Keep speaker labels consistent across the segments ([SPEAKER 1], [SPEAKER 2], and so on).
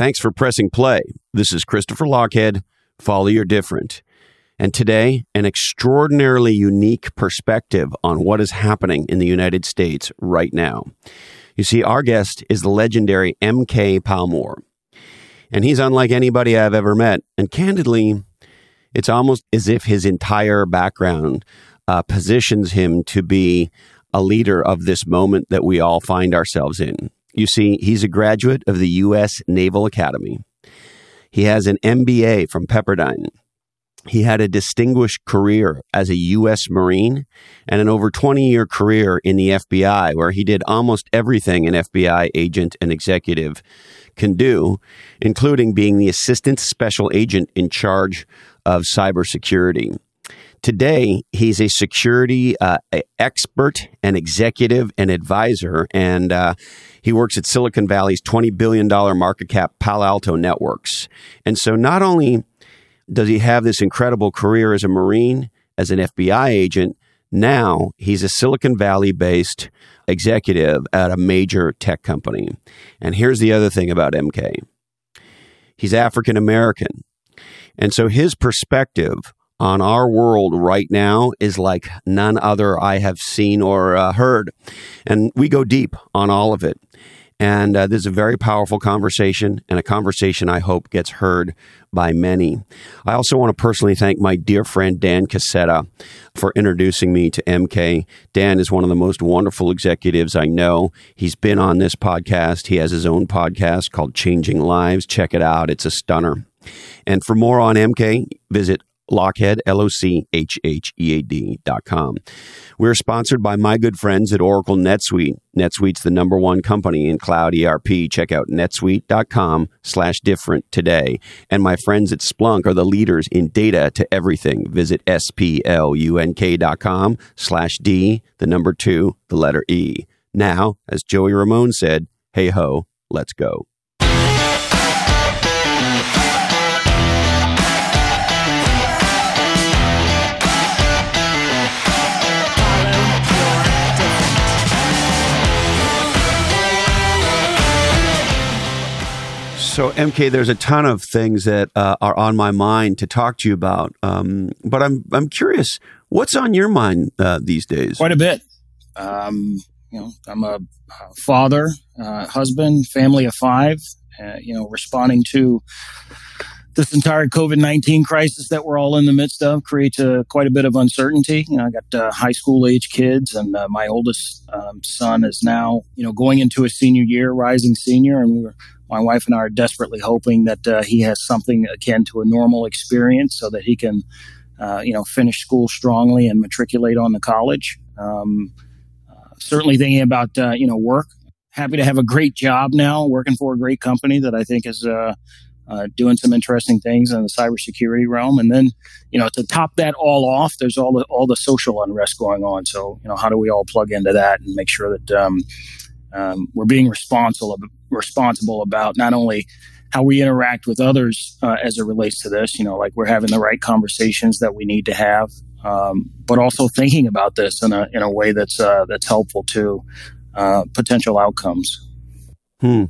[SPEAKER 1] Thanks for pressing play. This is Christopher Lochhead, Follow your different. And today, an extraordinarily unique perspective on what is happening in the United States right now. You see, our guest is the legendary M.K. Palmore. And he's unlike anybody I've ever met. And candidly, it's almost as if his entire background uh, positions him to be a leader of this moment that we all find ourselves in. You see, he's a graduate of the U.S. Naval Academy. He has an MBA from Pepperdine. He had a distinguished career as a U.S. Marine and an over 20 year career in the FBI, where he did almost everything an FBI agent and executive can do, including being the assistant special agent in charge of cybersecurity. Today, he's a security uh, expert and executive and advisor, and uh, he works at Silicon Valley's $20 billion market cap Palo Alto Networks. And so, not only does he have this incredible career as a Marine, as an FBI agent, now he's a Silicon Valley based executive at a major tech company. And here's the other thing about MK he's African American. And so his perspective on our world right now is like none other I have seen or uh, heard. And we go deep on all of it. And uh, this is a very powerful conversation and a conversation I hope gets heard by many. I also want to personally thank my dear friend Dan Cassetta for introducing me to MK. Dan is one of the most wonderful executives I know. He's been on this podcast. He has his own podcast called Changing Lives. Check it out. It's a stunner. And for more on MK, visit Lochhead, L O C H H E A D dot com. We're sponsored by my good friends at Oracle NetSuite. NetSuite's the number one company in cloud ERP. Check out netsuite.com slash different today. And my friends at Splunk are the leaders in data to everything. Visit S P L U N K dot com slash D, the number two, the letter E. Now, as Joey Ramone said, hey ho, let's go. So, MK, there's a ton of things that uh, are on my mind to talk to you about, um, but I'm I'm curious, what's on your mind uh, these days?
[SPEAKER 2] Quite a bit. Um, you know, I'm a father, uh, husband, family of five. Uh, you know, responding to this entire COVID 19 crisis that we're all in the midst of creates a, quite a bit of uncertainty. You know, I got uh, high school age kids, and uh, my oldest um, son is now, you know, going into a senior year, rising senior, and we're my wife and I are desperately hoping that uh, he has something akin to a normal experience so that he can, uh, you know, finish school strongly and matriculate on the college. Um, uh, certainly thinking about, uh, you know, work. Happy to have a great job now, working for a great company that I think is uh, doing some interesting things in the cybersecurity realm. And then, you know, to top that all off, there's all the all the social unrest going on. So, you know, how do we all plug into that and make sure that um, um, we're being responsible responsible about not only how we interact with others uh, as it relates to this, you know, like we're having the right conversations that we need to have, um, but also thinking about this in a in a way that's uh, that's helpful to uh, potential outcomes.
[SPEAKER 1] Hmm.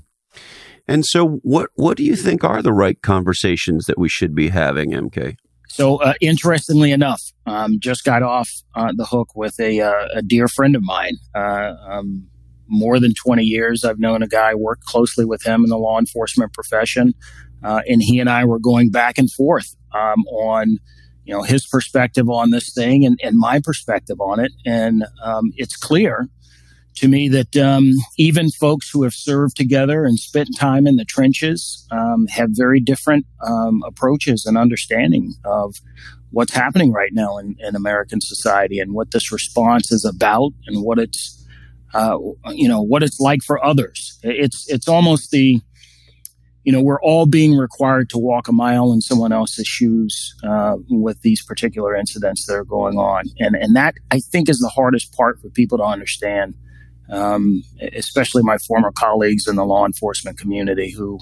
[SPEAKER 1] And so, what what do you think are the right conversations that we should be having, MK?
[SPEAKER 2] So, uh, interestingly enough, um, just got off uh, the hook with a, uh, a dear friend of mine. Uh, um, more than 20 years. I've known a guy, worked closely with him in the law enforcement profession. Uh, and he and I were going back and forth um, on, you know, his perspective on this thing and, and my perspective on it. And um, it's clear to me that um, even folks who have served together and spent time in the trenches um, have very different um, approaches and understanding of what's happening right now in, in American society and what this response is about and what it's uh, you know what it's like for others. It's it's almost the you know we're all being required to walk a mile in someone else's shoes uh, with these particular incidents that are going on, and and that I think is the hardest part for people to understand, um, especially my former colleagues in the law enforcement community who.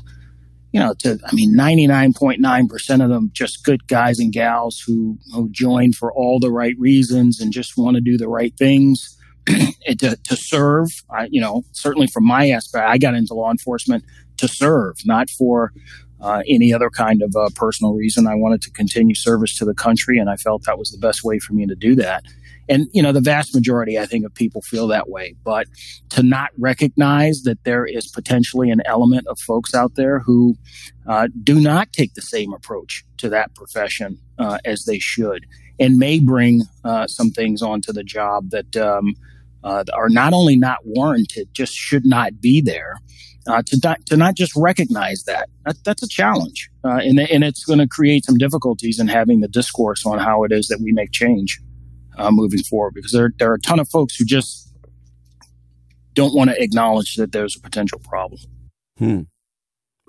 [SPEAKER 2] You know, to I mean, ninety nine point nine percent of them just good guys and gals who who join for all the right reasons and just want to do the right things to, to serve. I, you know, certainly from my aspect, I got into law enforcement to serve, not for uh, any other kind of uh, personal reason. I wanted to continue service to the country, and I felt that was the best way for me to do that. And, you know, the vast majority, I think, of people feel that way. But to not recognize that there is potentially an element of folks out there who uh, do not take the same approach to that profession uh, as they should and may bring uh, some things onto the job that um, uh, are not only not warranted, just should not be there. Uh, to, not, to not just recognize that, that that's a challenge. Uh, and, and it's going to create some difficulties in having the discourse on how it is that we make change uh, moving forward because there, there are a ton of folks who just don't want to acknowledge that there's a potential problem.
[SPEAKER 1] Hmm.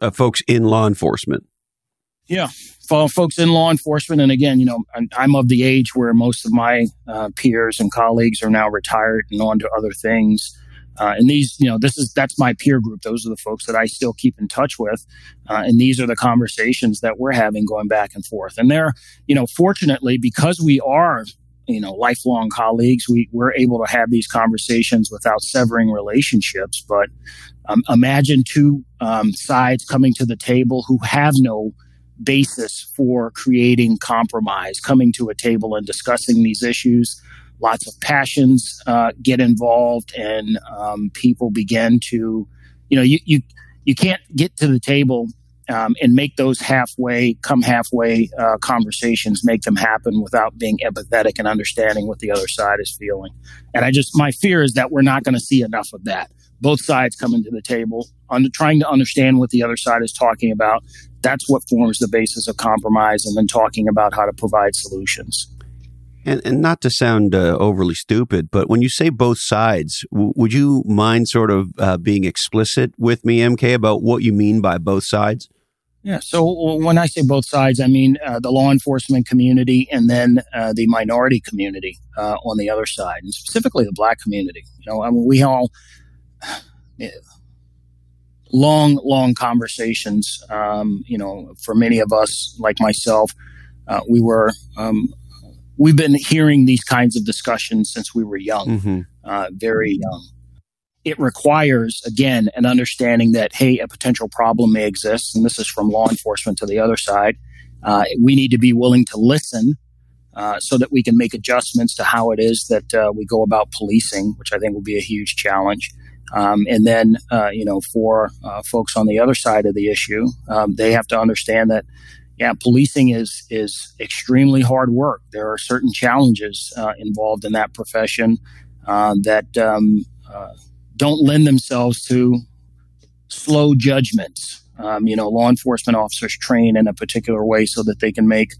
[SPEAKER 1] Uh, folks in law enforcement.
[SPEAKER 2] Yeah, folks in law enforcement. And again, you know, I'm of the age where most of my uh, peers and colleagues are now retired and on to other things. Uh, and these, you know, this is that's my peer group. Those are the folks that I still keep in touch with, uh, and these are the conversations that we're having going back and forth. And they're, you know, fortunately because we are you know lifelong colleagues. We we're able to have these conversations without severing relationships but um, imagine two um, sides coming to the table who have no basis for creating compromise coming to a table and discussing these issues. Lots of passions uh, get involved and um, people begin to you know you, you you can't get to the table um, and make those halfway, come halfway uh, conversations, make them happen without being empathetic and understanding what the other side is feeling. And I just, my fear is that we're not going to see enough of that. Both sides coming to the table, under, trying to understand what the other side is talking about. That's what forms the basis of compromise, and then talking about how to provide solutions.
[SPEAKER 1] And, and not to sound uh, overly stupid, but when you say both sides, w- would you mind sort of uh, being explicit with me, MK, about what you mean by both sides?
[SPEAKER 2] Yeah. So when I say both sides, I mean uh, the law enforcement community and then uh, the minority community uh, on the other side, and specifically the black community. You know, I mean, we all long, long conversations. Um, you know, for many of us, like myself, uh, we were um, we've been hearing these kinds of discussions since we were young, mm-hmm. Uh, very young it requires, again, an understanding that, hey, a potential problem may exist. And this is from law enforcement to the other side. Uh, we need to be willing to listen uh, so that we can make adjustments to how it is that uh, we go about policing, which I think will be a huge challenge. Um, and then, uh, you know, for uh, folks on the other side of the issue, um, they have to understand that, yeah, policing is is extremely hard work. There are certain challenges uh, involved in that profession that um, don't lend themselves to slow judgments. Um, you know, law enforcement officers train in a particular way so that they can make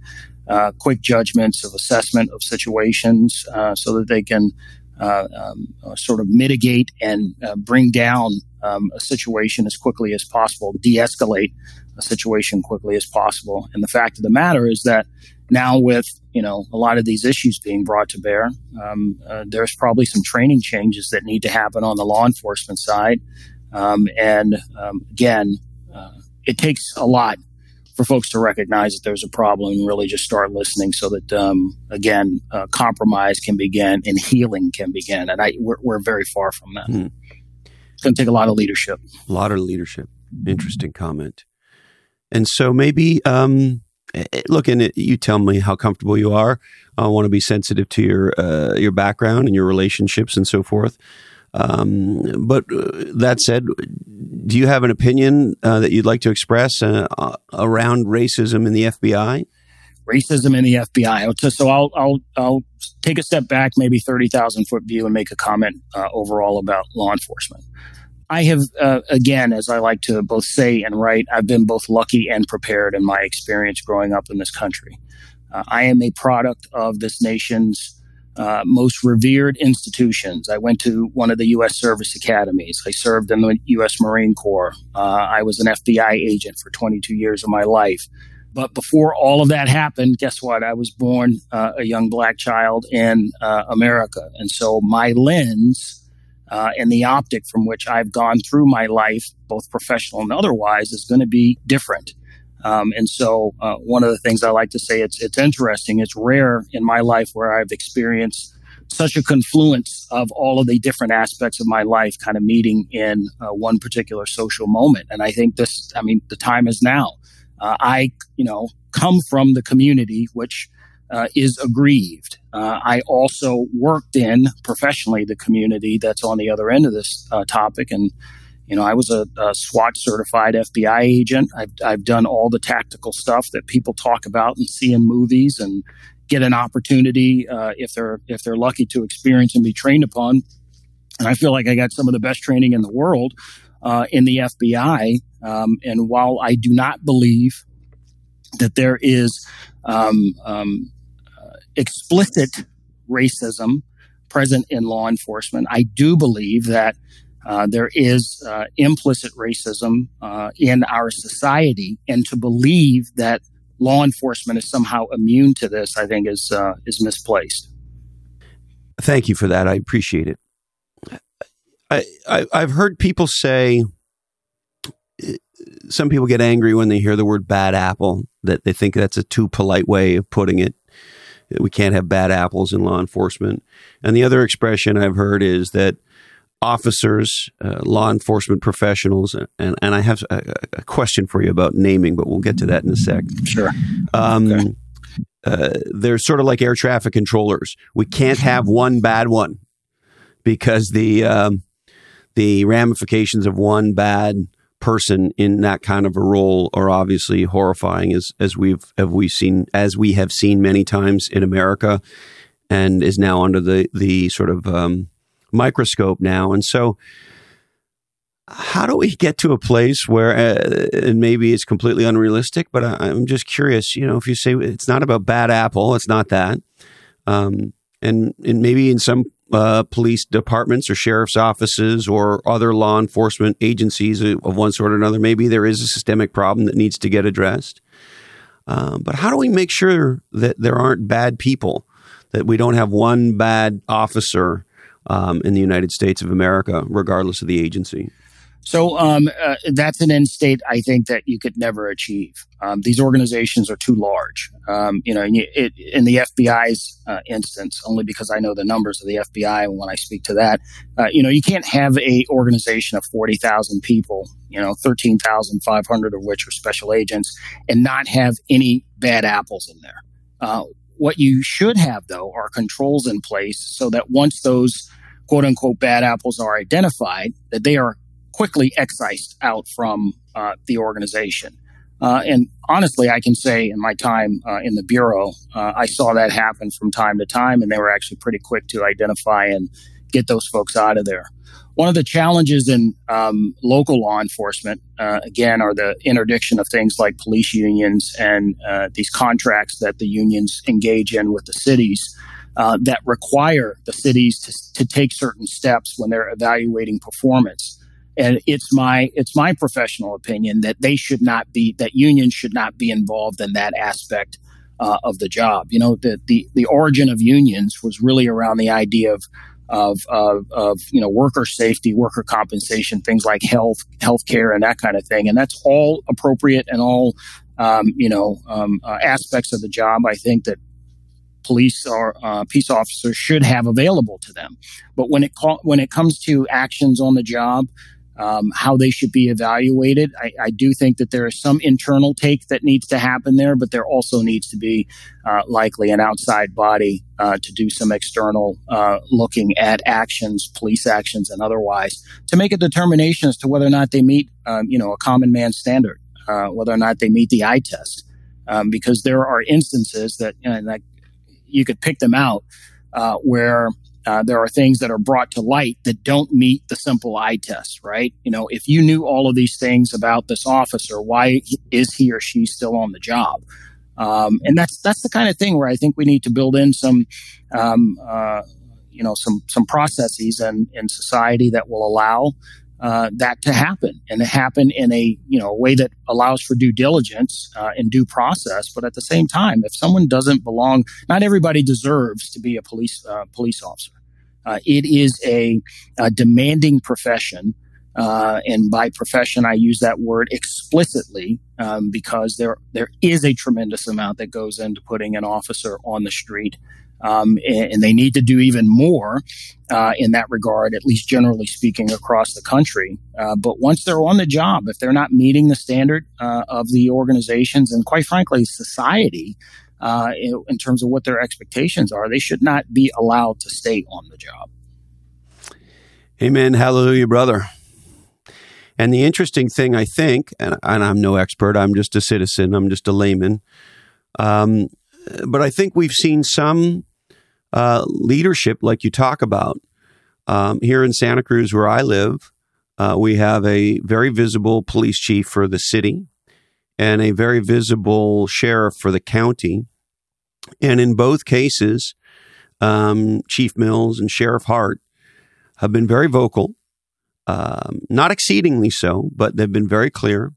[SPEAKER 2] uh, quick judgments of assessment of situations, uh, so that they can uh, um, uh, sort of mitigate and uh, bring down um, a situation as quickly as possible, de-escalate a situation quickly as possible. And the fact of the matter is that now with you know a lot of these issues being brought to bear um, uh, there's probably some training changes that need to happen on the law enforcement side. Um, and um, again uh, it takes a lot for folks to recognize that there's a problem and really just start listening so that um, again uh, compromise can begin and healing can begin. And I, we're, we're very far from that. Hmm. it's going to take a lot of leadership.
[SPEAKER 1] A lot of leadership. Interesting comment. And so maybe um, Eh, eh, look, and you tell me how comfortable you are. I want to be sensitive to your uh, your background and your relationships and so forth. Um, but uh, that said, do you have an opinion uh, that you'd like to express uh, around racism in the FBI?
[SPEAKER 2] Racism in the FBI. So I'll I'll I'll take a step back, maybe thirty thousand foot view, and make a comment uh, overall about law enforcement. I have, uh, again, as I like to both say and write, I've been both lucky and prepared in my experience growing up in this country. Uh, I am a product of this nation's uh, most revered institutions. I went to one of the U.S. service academies. I served in the U.S. Marine Corps. Uh, I was an FBI agent for 22 years of my life. But before all of that happened, guess what? I was born uh, a young black child in uh, America. And so my lens uh, and the optic from which I've gone through my life, both professional and otherwise, is going to be different. Um, and so, uh, one of the things I like to say, it's it's interesting. It's rare in my life where I've experienced such a confluence of all of the different aspects of my life kind of meeting in uh, one particular social moment. And I think this, I mean, the time is now. Uh, I, you know, come from the community, which uh, is aggrieved. Uh, I also worked in professionally the community that's on the other end of this uh, topic. And, you know, I was a, a, SWAT certified FBI agent. I've, I've done all the tactical stuff that people talk about and see in movies and get an opportunity uh, if they're if they're lucky to experience and be trained upon. And I feel like I got some of the best training in the world uh, in the FBI. Um, and while I do not believe that there is um, um, explicit racism present in law enforcement. I do believe that uh, there is uh, implicit racism uh, in our society, and to believe that law enforcement is somehow immune to this, I think, is uh, is misplaced.
[SPEAKER 1] Thank you for that. I appreciate it. I, I I've heard people say some people get angry when they hear the word bad apple that they think that's a too polite way of putting it we can't have bad apples in law enforcement. And the other expression I've heard is that officers, uh, law enforcement professionals, and, and I have a, a, question for you about naming, but we'll get to that in a sec.
[SPEAKER 2] Sure. Um,
[SPEAKER 1] okay. uh, they're sort of like air traffic controllers. We can't have one bad one because the um, the ramifications of one bad person in that kind of a role are obviously horrifying as as we've have we seen as we have seen many times in America and is now under the the sort of um, microscope now. And so how do we get to a place where uh, and maybe it's completely unrealistic but I, am just curious you know if you say it's not about bad apple it's not that. Um, and and maybe in some uh, police departments or sheriff's offices or other law enforcement agencies of one sort or another. Maybe there is a systemic problem that needs to get addressed. Um, but how do we make sure that there aren't bad people, that we don't have one bad officer um, in the United States of America, regardless of the agency?
[SPEAKER 2] So um, uh, that's an end state I think that you could never achieve. Um, these organizations are too large. Um, you know, it, in the FBI's uh, instance, only because I know the numbers of the FBI and when I speak to that, uh, you know, you can't have a organization of forty thousand people, you know, thirteen thousand five hundred of which are special agents, and not have any bad apples in there. Uh, what you should have, though, are controls in place so that once those quote unquote bad apples are identified, that they are quickly excised out from uh, the organization. Uh, and honestly, I can say in my time uh, in the bureau, uh, I saw that happen from time to time, and they were actually pretty quick to identify and get those folks out of there. One of the challenges in um, local law enforcement, uh, again, are the interdiction of things like police unions and uh, these contracts that the unions engage in with the cities. that require the cities to, to take certain steps when they're evaluating performance and it's my it's my professional opinion that they should not be that unions should not be involved in that aspect uh, of the job. You know, the, the the origin of unions was really around the idea of of, of, of you know worker safety, worker compensation, things like health, health care, and that kind of thing. And that's all appropriate and all um, you know um, uh, aspects of the job. I think that police or uh, peace officers should have available to them. But when it co- when it comes to actions on the job, um, how they should be evaluated. I, I, do think that there is some internal take that needs to happen there, but there also needs to be uh, likely an outside body uh, to do some external uh, looking at actions, police actions, and otherwise, to make a determination as to whether or not they meet, um, you know, a common man standard, uh, whether or not they meet the eye test. Um, because there are instances that, you know, like you could pick them out uh, where uh, there are things that are brought to light that don't meet the simple eye test, right? You know, if you knew all of these things about this officer, why is he or she still on the job? Um, and that's that's the kind of thing where I think we need to build in some, um, uh, you know, some some processes and in, in society that will allow uh, that to happen and to happen in a you know a way that allows for due diligence uh, and due process. But at the same time, if someone doesn't belong, not everybody deserves to be a police uh, police officer. Uh, it is a, a demanding profession. Uh, and by profession, I use that word explicitly um, because there there is a tremendous amount that goes into putting an officer on the street Um, and, and, they need to do even more uh, in that regard, at least generally speaking, across the country. Uh, but once they're on the job, if they're not meeting the standard uh, of the organizations and, quite frankly, society uh, in, in terms of what their expectations are, they should not be allowed to stay on the job.
[SPEAKER 1] Amen. Hallelujah, brother. And the interesting thing, I think, and, and, I'm no expert, I'm just a citizen, I'm just a layman, um, but I think we've seen some uh, leadership, like you talk about. Um, here in Santa Cruz, where I live, uh, we have a very visible police chief for the city and a very visible sheriff for the county. And in both cases, um, Chief Mills and Sheriff Hart have been very vocal, um, not exceedingly so, but they've been very clear.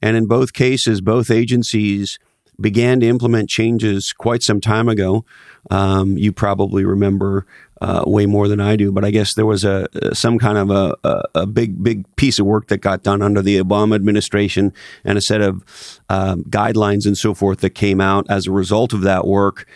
[SPEAKER 1] And in both cases, both agencies began to implement changes quite some time ago. Um, you probably remember uh, way more than I do, but I guess there was a some kind of a, a, a, big big piece of work that got done under the Obama administration and a set of uh, guidelines and so forth that came out as a result of that work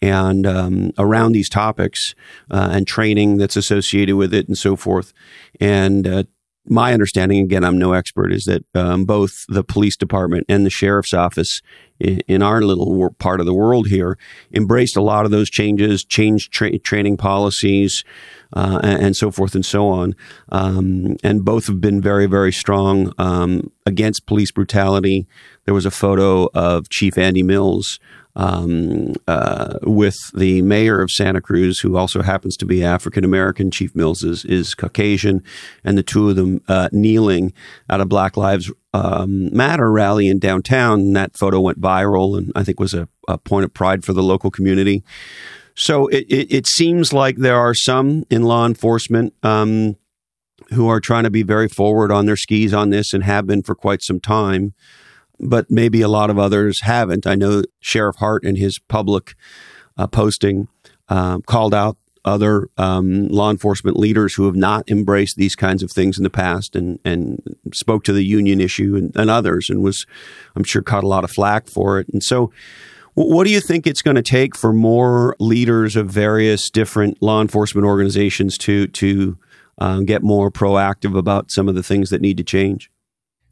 [SPEAKER 1] and um, around these topics uh, and training that's associated with it and so forth. And uh, my understanding, again, I'm no expert, is that um, both the police department and the sheriff's office in, in our little part of the world here embraced a lot of those changes, changed tra- training policies, uh, and, and, so forth and so on. Um, and both have been very, very strong um, against police brutality. There was a photo of Chief Andy Mills um, uh, with the mayor of Santa Cruz, who also happens to be African American. Chief Mills is, is Caucasian, and the two of them uh, kneeling at a Black Lives um, Matter rally in downtown. And that photo went viral, and I think was a, a point of pride for the local community. So it, it, it, seems like there are some in law enforcement um, who are trying to be very forward on their skis on this and have been for quite some time but maybe a lot of others haven't. I know Sheriff Hart in his public uh, posting uh, called out other um, law enforcement leaders who have not embraced these kinds of things in the past and, and spoke to the union issue and, and others and was, I'm sure, caught a lot of flack for it. And so, what do you think it's going to take for more leaders of various different law enforcement organizations to to um, get more proactive about some of the things that need to change?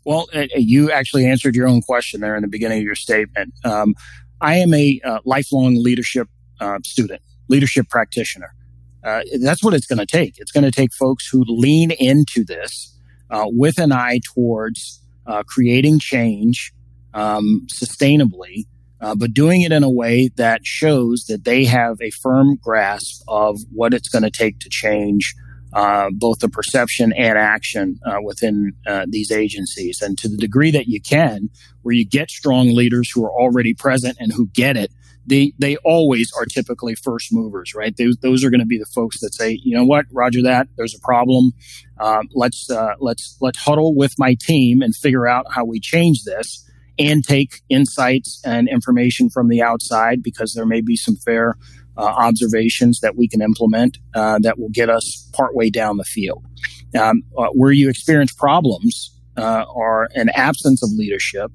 [SPEAKER 2] Well, uh, uh, you actually answered your own question there in the beginning of your statement. Um, I am a uh, lifelong leadership uh, student, leadership practitioner. Uh, that's what it's going to take. It's going to take folks who lean into this uh, with an eye towards creating change um, sustainably, but doing it in a way that shows that they have a firm grasp of what it's going to take to change uh, both the perception and action uh, within uh, these agencies. And to the degree that you can, where you get strong leaders who are already present and who get it, they, they always are typically first movers, right? Those, those are going to be the folks that say, you know what, Roger that, there's a problem. Um, let's, uh, let's, let's huddle with my team and figure out how we change this and take insights and information from the outside because there may be some fair uh, observations that we can implement uh, that will get us partway down the field. Um, uh, where you experience problems uh, are an absence of leadership,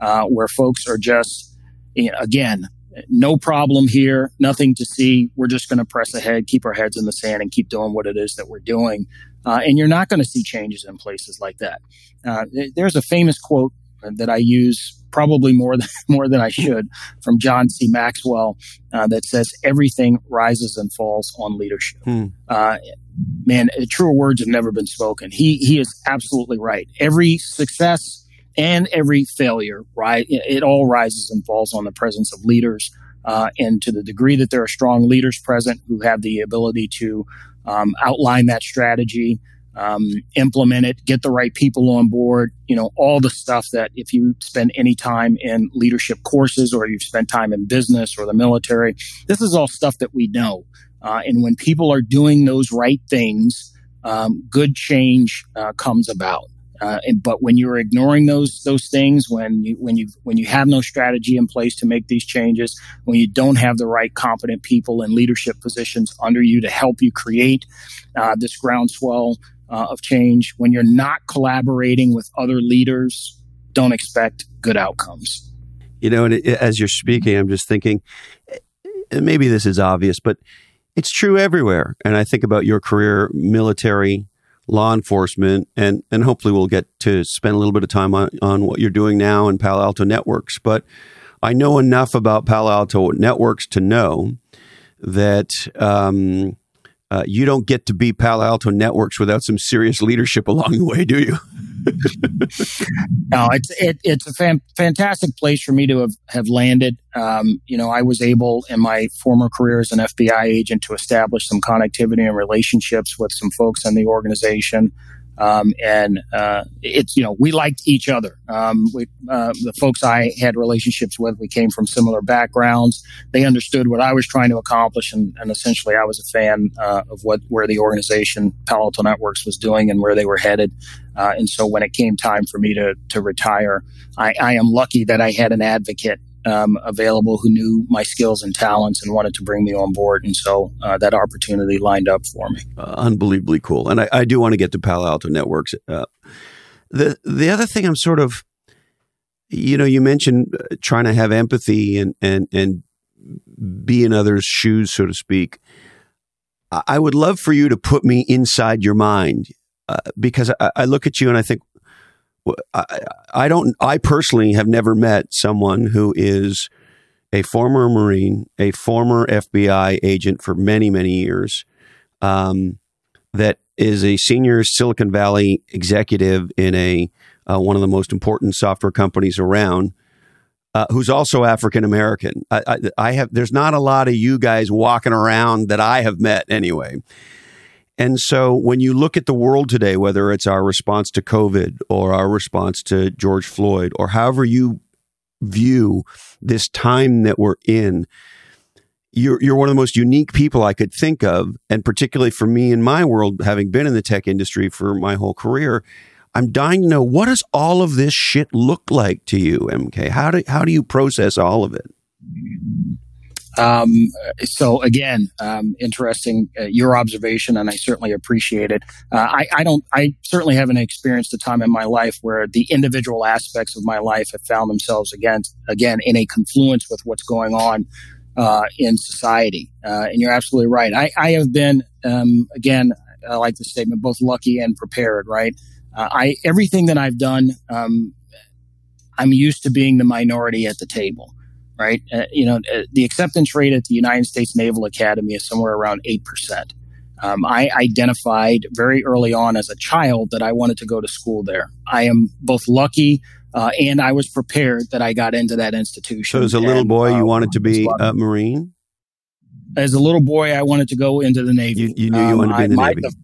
[SPEAKER 2] uh, where folks are just, again, no problem here, nothing to see. We're just going to press ahead, keep our heads in the sand, and keep doing what it is that we're doing. Uh, and you're not going to see changes in places like that. there's a famous quote that I use probably more than more than I should from John C. Maxwell uh, that says everything rises and falls on leadership. Hmm. Uh, man, truer words have never been spoken. He he is absolutely right. Every success and every failure, right? It all rises and falls on the presence of leaders. Uh, and to the degree that there are strong leaders present who have the ability to um, outline that strategy, um, implement it, get the right people on board, you know, all the stuff that if you spend any time in leadership courses or you've spent time in business or the military, this is all stuff that we know. Uh, and when people are doing those right things, um, good change uh, comes about. Uh, and, but when you're ignoring those those things, when you when you when you have no strategy in place to make these changes, when you don't have the right competent people in leadership positions under you to help you create uh, this groundswell uh, of change. When you're not collaborating with other leaders, don't expect good outcomes.
[SPEAKER 1] You know, and it, as you're speaking, I'm just thinking maybe this is obvious, but it's true everywhere. And I think about your career, military, law enforcement, and, and hopefully we'll get to spend a little bit of time on, on what you're doing now in Palo Alto Networks. But I know enough about Palo Alto Networks to know that um, uh, you don't get to be Palo Alto Networks without some serious leadership along the way, do you?
[SPEAKER 2] no, it's it, it's a fan, fantastic place for me to have, have landed. Um, you know, I was able in my former career as an FBI agent to establish some connectivity and relationships with some folks in the organization. Um, and uh, it's you know we liked each other. Um, we, uh, the folks I had relationships with, we came from similar backgrounds. They understood what I was trying to accomplish, and, and essentially, I was a fan uh, of what where the organization Palo Alto Networks was doing and where they were headed. Uh, and so, when it came time for me to to retire, I, I am lucky that I had an advocate um, available who knew my skills and talents and wanted to bring me on board. And so uh, that opportunity lined up for me.
[SPEAKER 1] Uh, unbelievably cool. And I, I, do want to get to Palo Alto Networks. Uh, the the other thing I'm sort of, you know, you mentioned uh, trying to have empathy and and and be in others' shoes, so to speak. I would love for you to put me inside your mind uh, because I, I look at you and I think I, I don't. I personally have never met someone who is a former Marine, a former FBI agent for many many years, um, that is a senior Silicon Valley executive in a uh, one of the most important software companies around. Uh, who's also African American. I, I, I have. There's not a lot of you guys walking around that I have met anyway. And so when you look at the world today, whether it's our response to COVID or our response to George Floyd or however you view this time that we're in, you're, you're one of the most unique people I could think of. And particularly for me in my world, having been in the tech industry for my whole career, I'm dying to know what does all of this shit look like to you, MK? How do, how do you process all of it?
[SPEAKER 2] Um, so again, um, interesting uh, your observation, and I certainly appreciate it. Uh, I, I, don't. I certainly haven't experienced a time in my life where the individual aspects of my life have found themselves again, again in a confluence with what's going on uh, in society. Uh, and you're absolutely right. I, I have been um, again. I like the statement, both lucky and prepared. Right. Uh, I everything that I've done. Um, I'm used to being the minority at the table right? Uh, you know, uh, the acceptance rate at the United States Naval Academy is somewhere around 8%. Um, I identified very early on as a child that I wanted to go to school there. I am both lucky uh, and I was prepared that I got into that institution.
[SPEAKER 1] So, as a little and, boy, you uh, wanted to be a Marine?
[SPEAKER 2] As a little boy, I wanted to go into the Navy.
[SPEAKER 1] You, you knew you wanted to be in the um, Navy. The,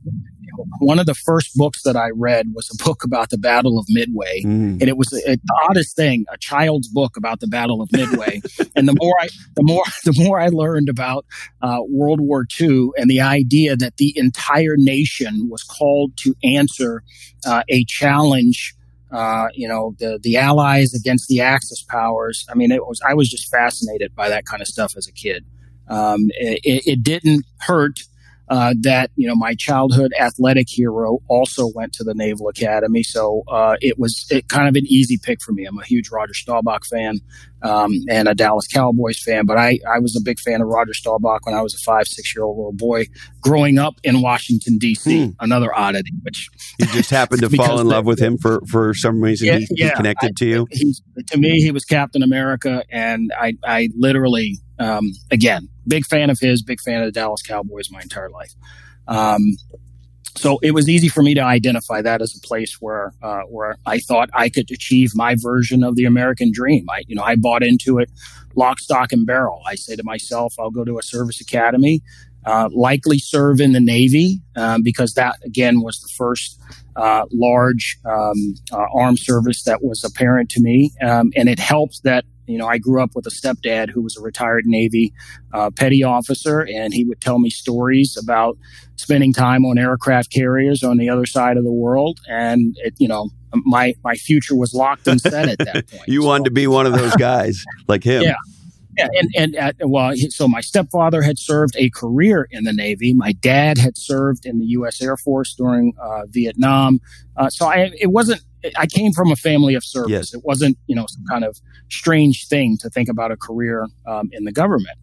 [SPEAKER 2] one of the first books that I read was a book about the Battle of Midway, mm. and it was a, a, the oddest thing, a child's book about the Battle of Midway. and the more I, the more, the more I learned about uh, World War II and the idea that the entire nation was called to answer uh, a challenge. Uh, you know, the the Allies against the Axis powers. I mean, it was I was just fascinated by that kind of stuff as a kid. Um, it, it didn't hurt uh, that you know my childhood athletic hero also went to the Naval Academy, so uh, it was it kind of an easy pick for me. I'm a huge Roger Staubach fan um, and a Dallas Cowboys fan, but I, I was a big fan of Roger Staubach when I was a five six year old little boy growing up in Washington D.C. Hmm. Another oddity, which
[SPEAKER 1] you just happened to fall in love with him for for some reason. Yeah, he, yeah, connected I, to you.
[SPEAKER 2] to me, he was Captain America, and I I literally um, again, big fan of his, big fan of the Dallas Cowboys my entire life. Um, so it was easy for me to identify that as a place where uh, where I thought I could achieve my version of the American dream. I you know I bought into it, lock, stock, and barrel. I say to myself, I'll go to a service academy, uh, likely serve in the Navy um, because that again was the first uh, large um, uh, armed service that was apparent to me, um, and it helped that you know, I grew up with a stepdad who was a retired Navy uh, petty officer, and he would tell me stories about spending time on aircraft carriers on the other side of the world. And it, you know, my my future was locked and set at that point.
[SPEAKER 1] you so, wanted to be one of those guys like him.
[SPEAKER 2] Yeah. Yeah, and and uh, well, so my stepfather had served a career in the Navy. My dad had served in the U.S. Air Force during uh, Vietnam. Uh, so I, it wasn't I came from a family of service. Yes. It wasn't, you know, some kind of strange thing to think about a career um, in the government.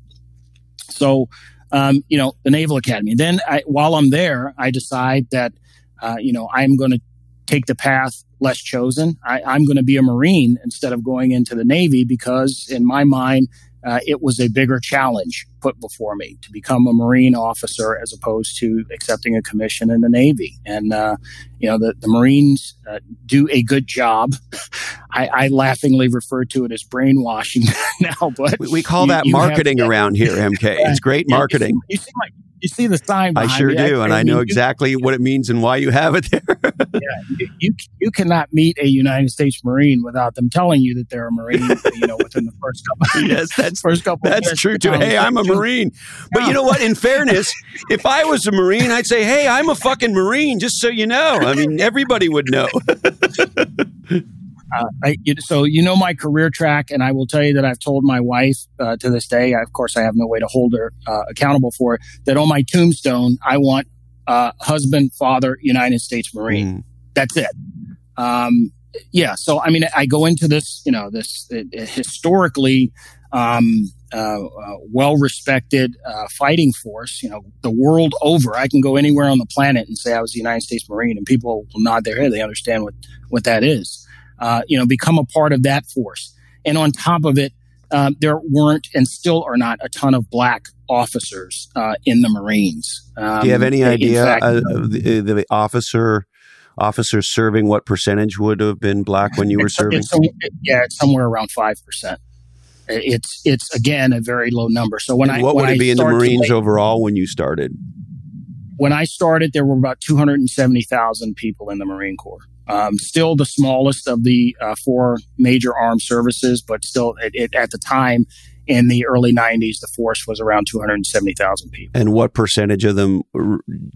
[SPEAKER 2] So, um, you know, the Naval Academy. Then I, while I'm there, I decide that, uh, you know, I'm going to take the path less chosen. I, I'm going to be a Marine instead of going into the Navy because in my mind, uh, it was a bigger challenge put before me to become a Marine officer as opposed to accepting a commission in the Navy. And, uh, you know, the, the Marines uh, do a good job. I, I, laughingly refer to it as brainwashing now, but
[SPEAKER 1] we, we call you, that you marketing around here, MK. It's great marketing.
[SPEAKER 2] You, see my, you see the sign.
[SPEAKER 1] I sure
[SPEAKER 2] me.
[SPEAKER 1] do, I, and I, mean, know exactly you, what it means and why you have it there.
[SPEAKER 2] yeah, you, you, you cannot meet a United States Marine without them telling you that they're a Marine. you know, within the first couple.
[SPEAKER 1] yes, that's first couple. That's true too. Hey, I'm a Marine, but yeah. you know what? In fairness, if I was a Marine, I'd say, "Hey, I'm a fucking Marine," just so you know. I mean, everybody would know.
[SPEAKER 2] Uh, I, so you know my career track, and I will tell you that I've told my wife uh, to this day. of course, I have no way to hold her uh, accountable for it. That on my tombstone, I want uh, husband, father, United States Marine. Mm. That's it. Um, yeah. So I mean, I go into this, you know, this historically um, uh, uh, well respected fighting force. You know, the world over. I can go anywhere on the planet and say I was a United States Marine, and people will nod their head. They understand what what that is uh, you know, become a part of that force. And on top of it, uh, there weren't and still are not a ton of black officers uh, in the Marines.
[SPEAKER 1] Um, Do you have any idea fact, uh, the, the, officer officers serving what percentage would have been black when you were serving?
[SPEAKER 2] It's, yeah, it's somewhere around five percent. It's it's again a very low number. So when
[SPEAKER 1] and
[SPEAKER 2] I
[SPEAKER 1] what
[SPEAKER 2] when
[SPEAKER 1] would it
[SPEAKER 2] I
[SPEAKER 1] be in the Marines overall when you started?
[SPEAKER 2] When I started, there were about two hundred and seventy thousand people in the Marine Corps. Um, still the smallest of the uh, four major armed services, but still it, it, at the time in the early 90s, the force was around 270,000 people.
[SPEAKER 1] And what percentage of them,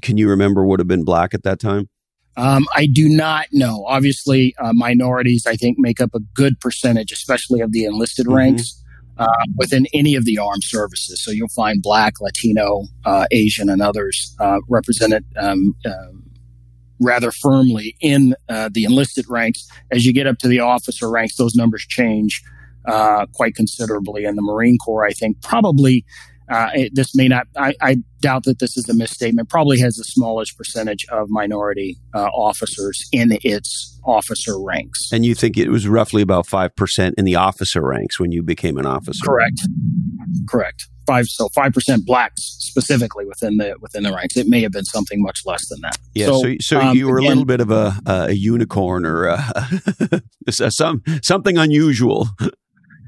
[SPEAKER 1] can you remember, would have been black at that time?
[SPEAKER 2] Um, I do not know. Obviously, uh, minorities, I think, make up a good percentage, especially of the enlisted mm-hmm. ranks. Uh, within any of the armed services. So you'll find black, Latino, uh, Asian, and others uh, represented um, um rather firmly in uh, the enlisted ranks. As you get up to the officer ranks, those numbers change uh, quite considerably. In the Marine Corps, I think probably uh, it, this may not. I, I, doubt that this is a misstatement. Probably has the smallest percentage of minority uh, officers in its officer ranks.
[SPEAKER 1] And you think it was roughly about five percent in the officer ranks when you became an officer?
[SPEAKER 2] Correct. Correct five so five percent blacks specifically within the within the ranks. It may have been something much less than that.
[SPEAKER 1] Yeah, so so, so um, you were again, a little bit of a, a unicorn or a, some something unusual.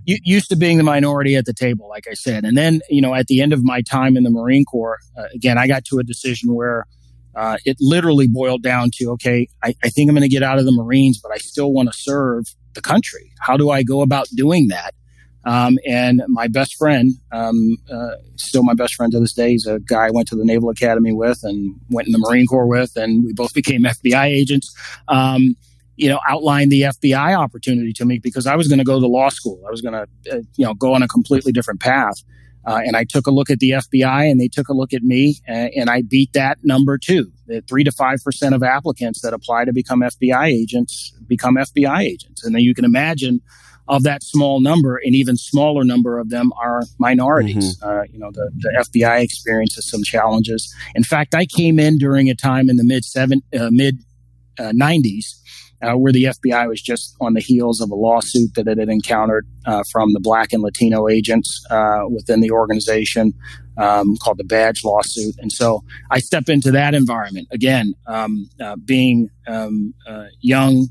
[SPEAKER 2] Used to being the minority at the table, like I said, and then you know at the end of my time in the Marine Corps, uh, again I got to a decision where. Uh, it literally boiled down to okay, I, I think I'm going to get out of the Marines, but I still want to serve the country. How do I go about doing that? Um, and my best friend, um, uh, still my best friend to this day, is a guy I went to the Naval Academy with and went in the Marine Corps with, and we both became FBI agents. Um, you know, outlined the FBI opportunity to me because I was going to go to law school. I was going to, uh, you know, go on a completely different path. Uh, and I took a look at the FBI and they took a look at me and, and I beat that number too. The three to 5% of applicants that apply to become FBI agents become FBI agents. And then you can imagine of that small number, an even smaller number of them are minorities. Mm-hmm. Uh, you know, the, the FBI experiences some challenges. In fact, I came in during a time in the mid seven uh, mid uh, nineties. Uh, where the FBI was just on the heels of a lawsuit that it had encountered uh, from the black and Latino agents uh, within the organization um, called the Badge lawsuit. And so I step into that environment again, um, being um, young,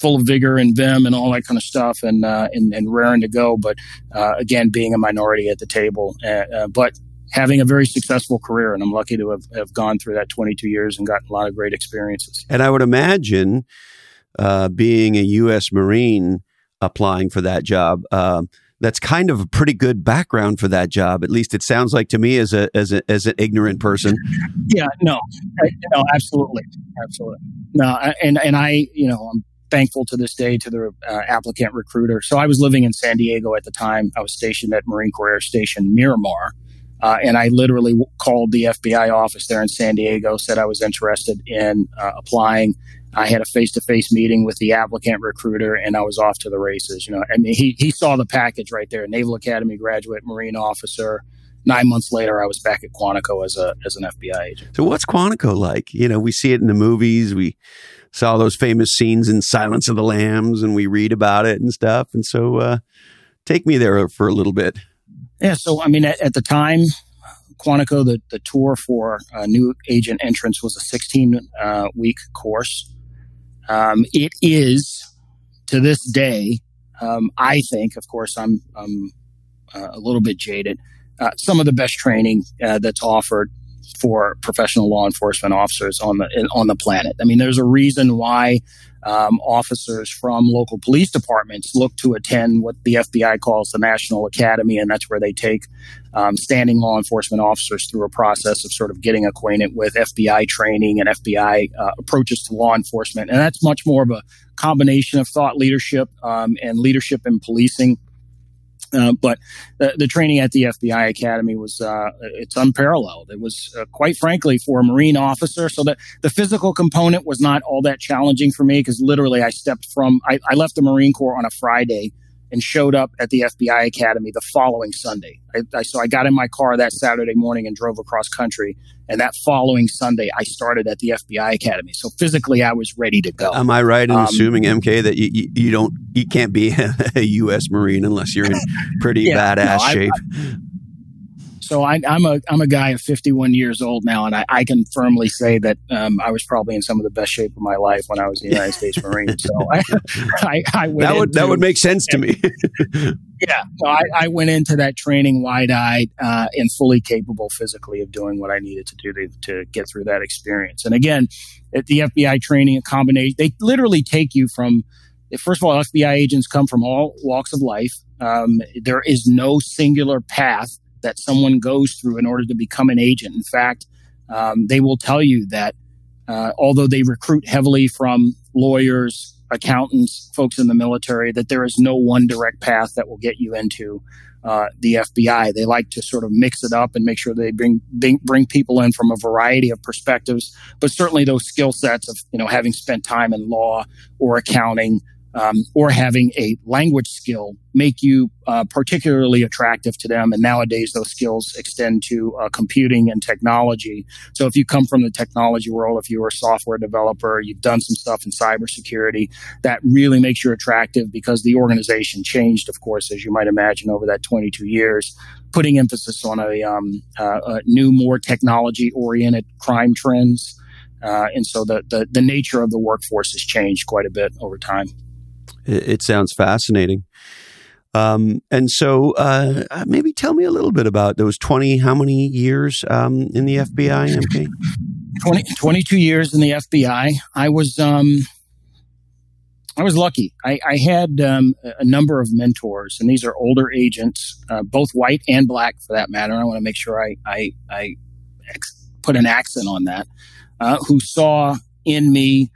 [SPEAKER 2] full of vigor and vim and all that kind of stuff and uh, and, and raring to go. But uh, again, being a minority at the table, uh, uh but having a very successful career, and I'm lucky to have, have gone through that 22 years and gotten a lot of great experiences.
[SPEAKER 1] And I would imagine uh, being a U.S. Marine applying for that job. Um, that's kind of a pretty good background for that job. At least it sounds like to me as a as a as an ignorant person.
[SPEAKER 2] Yeah, no, no, absolutely, absolutely. No, and and I, you know, I'm thankful to this day to the uh, applicant recruiter. So I was living in San Diego at the time. I was stationed at Marine Corps Air Station Miramar. Uh, and I literally called the FBI office there in San Diego, said I was interested in uh, applying. I had a face to face meeting with the applicant recruiter and I was off to the races. You know, I mean, he, he saw the package right there Naval Academy graduate, Marine officer, nine months later, I was back at Quantico as a as an FBI agent.
[SPEAKER 1] So, what's Quantico like? You know, we see it in the movies. We saw those famous scenes in Silence of the Lambs, and we read about it and stuff. And so, uh, take me there for a little bit.
[SPEAKER 2] Yeah. So, I mean, at, at the time, Quantico, the, the tour for uh, new agent entrants was a 16 uh, week course. Um, it is to this day, um, I think, of course, I'm, I'm uh, a little bit jaded, uh, some of the best training uh, that's offered for professional law enforcement officers on the on the planet. I mean, there's a reason why um, officers from local police departments look to attend what the FBI calls the National Academy, and that's where they take um, standing law enforcement officers through a process of sort of getting acquainted with FBI training and FBI uh, approaches to law enforcement. And that's much more of a combination of thought leadership um, and leadership in policing uh, but the, the, training at the FBI Academy was uh, it's unparalleled. It was uh, quite frankly for a Marine officer. So that the physical component was not all that challenging for me because literally I stepped from I, I left the Marine Corps on a Friday and showed up at the FBI Academy the following Sunday. I, I, so I got in my car that Saturday morning and drove across country. And that following Sunday, I started at the FBI Academy. So physically, I was ready to go.
[SPEAKER 1] Am I right in um, assuming, MK, that you, you, you, don't you can't be a U.S. Marine unless you're in pretty yeah, badass no, shape?
[SPEAKER 2] So I, am a I'm a guy of 51 years old now, and I, I can firmly say that um, I was probably in some of the best shape of my life when I was in the United States Marine. So I, I, I
[SPEAKER 1] that would into, that would make sense to me.
[SPEAKER 2] yeah, so I, I, went into that training wide eyed uh, and fully capable physically of doing what I needed to do to, to get through that experience. And again, at the FBI training, a combination they literally take you from first of all, FBI agents come from all walks of life. Um, there is no singular path that someone goes through in order to become an agent. In fact, um, they will tell you that uh, although they recruit heavily from lawyers, accountants, folks in the military, that there is no one direct path that will get you into uh, the FBI. They like to sort of mix it up and make sure they bring, bring bring people in from a variety of perspectives, but certainly those skill sets of you know having spent time in law or accounting um, or having a language skill make you uh, particularly attractive to them. And nowadays, those skills extend to uh, computing and technology. So if you come from the technology world, if you were a software developer, you've done some stuff in cybersecurity, that really makes you attractive because the organization changed, of course, as you might imagine, over that 22 years, putting emphasis on a, um, uh, a new, more technology oriented crime trends. Uh, and so the, the, the nature of the workforce has changed quite a bit over time.
[SPEAKER 1] It, sounds fascinating. Um, and so, uh, uh maybe tell me a little bit about those 20, how many years um, in the FBI, MK?
[SPEAKER 2] 20, 22 years in the FBI. I was, um, I was lucky. I, I had um, a number of mentors, and these are older agents, uh, both white and black for that matter. I want to make sure I, I, I put an accent on that, uh, who saw in me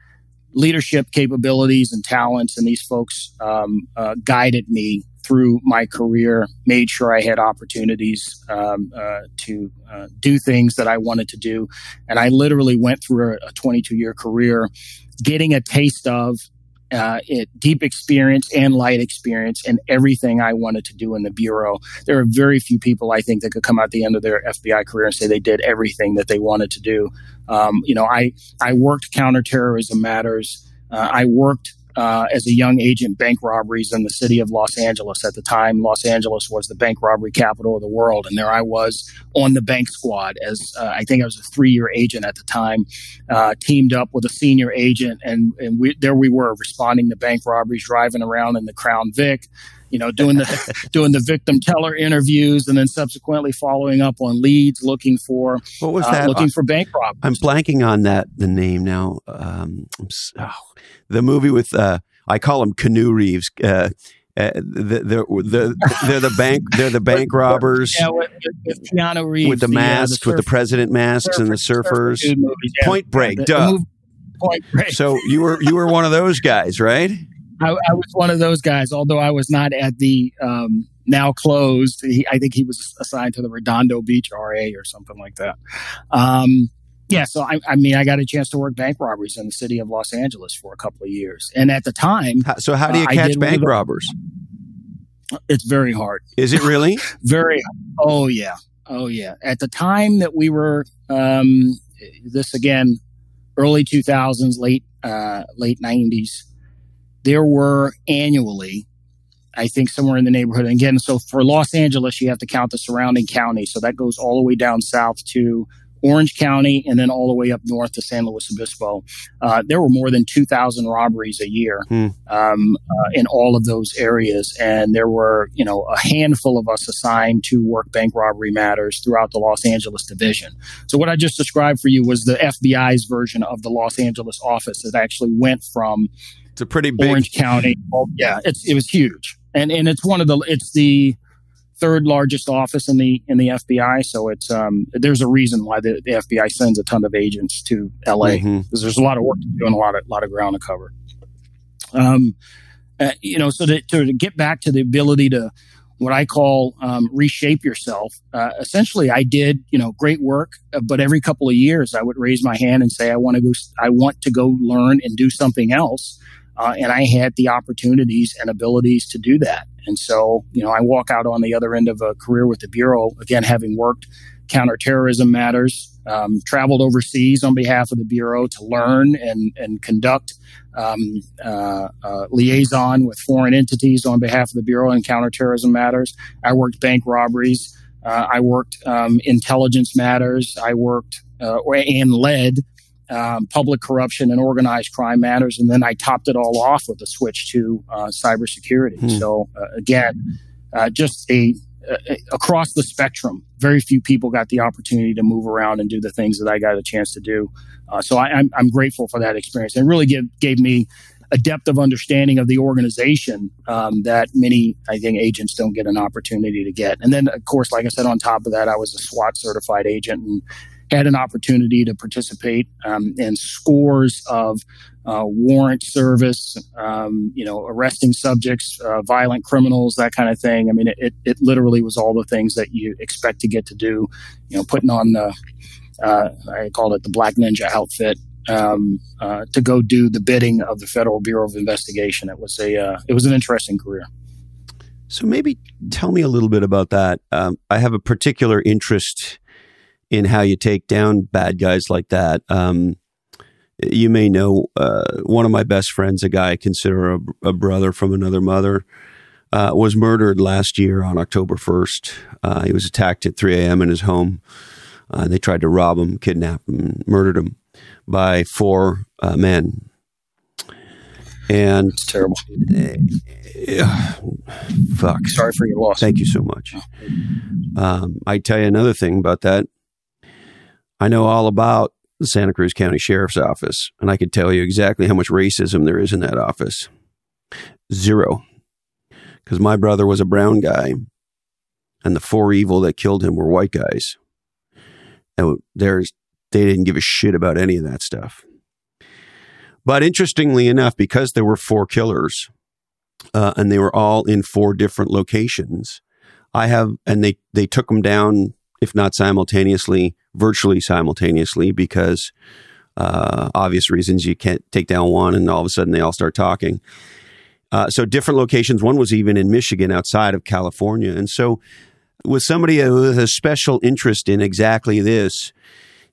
[SPEAKER 2] leadership capabilities and talents, and these folks um, uh, guided me through my career, made sure I had opportunities um, uh, to uh, do things that I wanted to do. And I literally went through a 22 year career getting a taste of uh, it, deep experience and light experience and everything I wanted to do in the bureau. There are very few people I think that could come out the end of their FBI career and say they did everything that they wanted to do. Um, you know, I I worked counterterrorism matters. Uh, I worked uh, as a young agent bank robberies in the city of Los Angeles. At the time, Los Angeles was the bank robbery capital of the world, and there I was on the bank squad as uh, I think I was a three-year agent at the time, uh, teamed up with a senior agent, and and we, there we were responding to bank robberies, driving around in the Crown Vic. You know, doing the doing the victim teller interviews, and then subsequently following up on leads, looking for
[SPEAKER 1] what was uh, that?
[SPEAKER 2] looking for bank robberies.
[SPEAKER 1] I'm blanking on that the name now. Um, oh, the movie with uh, I call him Canoe Reeves. Uh, uh, the, they're, the, they're the bank they're the bank robbers
[SPEAKER 2] yeah, with, with Keanu Reeves,
[SPEAKER 1] with the masks the, uh, with the president masks surfer, and the surfers surfer yeah, point break the, duh.
[SPEAKER 2] point break
[SPEAKER 1] so you were you were one of those guys right
[SPEAKER 2] I, I, was one of those guys although I was not at the um, now closed he, I think he was assigned to the Redondo Beach RA or something like that um, yeah, so I, I, mean, I got a chance to work bank robberies in the city of Los Angeles for a couple of years, and at the time,
[SPEAKER 1] so how do you uh, catch bank robbers?
[SPEAKER 2] It's very hard.
[SPEAKER 1] Is it really?
[SPEAKER 2] very. Oh yeah. Oh yeah. At the time that we were, um, this again, early 2000s, late uh, late 90s, there were annually, I think somewhere in the neighborhood. And again, so for Los Angeles, you have to count the surrounding counties. So that goes all the way down south to Orange County, and then all the way up north to San Luis Obispo. Uh, there were more than 2,000 robberies a year hmm. um, uh, in all of those areas. And there were, you know, a handful of us assigned to work bank robbery matters throughout the Los Angeles division. So what I just described for you was the FBI's version of the Los Angeles office that actually went from
[SPEAKER 1] it's a pretty big
[SPEAKER 2] Orange County. yeah, it was huge. And, and it's one of the, it's the, third largest office in the in the FBI. So it's um, there's a reason why the, the FBI sends a ton of agents to LA because mm-hmm. there's a lot of work to do and a lot of lot of ground to cover. Um, uh, you know, so to, to get back to the ability to what I call um, reshape yourself. Uh, essentially, I did you know great work, uh, but every couple of years I would raise my hand and say I want to go. I want to go learn and do something else. Uh, and I had the opportunities and abilities to do that. And so, you know, I walk out on the other end of a career with the Bureau, again, having worked counterterrorism matters, um, traveled overseas on behalf of the Bureau to learn and, and conduct um, uh, uh, liaison with foreign entities on behalf of the Bureau in counterterrorism matters. I worked bank robberies. Uh, I worked um, intelligence matters. I worked uh, and led um, public corruption and organized crime matters. And then I topped it all off with a switch to uh, cybersecurity. Hmm. So uh, again, uh, just a, a, across the spectrum, very few people got the opportunity to move around and do the things that I got a chance to do. Uh, so I, am I'm, I'm grateful for that experience. It really give, gave me a depth of understanding of the organization um, that many, I think, agents don't get an opportunity to get. And then, of course, like I said, on top of that, I was a SWAT certified agent and had an opportunity to participate um, in scores of uh, warrant service, um, you know, arresting subjects, uh, violent criminals, that kind of thing. I mean, it, it literally was all the things that you expect to get to do, you know, putting on the, uh, I called it the Black Ninja outfit. Um, uh, to go do the bidding of the Federal Bureau of Investigation. It was a uh, it was an interesting career.
[SPEAKER 1] So maybe tell me a little bit about that. Um, I have a particular interest in how you take down bad guys like that. Um, you may know uh, one of my best friends, a guy I consider a, a brother from another mother, uh, was murdered last year on October 1st. Uh, he was attacked at 3 a.m. in his home. Uh, they tried to rob him, kidnap him, murdered him by four uh, men. And
[SPEAKER 2] it's terrible.
[SPEAKER 1] Uh, fuck.
[SPEAKER 2] Sorry for your loss.
[SPEAKER 1] Thank you so much. Um, I tell you another thing about that. I know all about the Santa Cruz County Sheriff's Office, and I could tell you exactly how much racism there is in that office. Zero. Because my brother was a brown guy, and the four evil that killed him were white guys. And there's, they didn't give a shit about any of that stuff. But interestingly enough, because there were four killers, uh, and they were all in four different locations, I have, and they, they took them down, if not simultaneously, virtually simultaneously because uh, obvious reasons you can't take down one and all of a sudden they all start talking. Uh, so different locations. One was even in Michigan, outside of California, and so with somebody with a special interest in exactly this,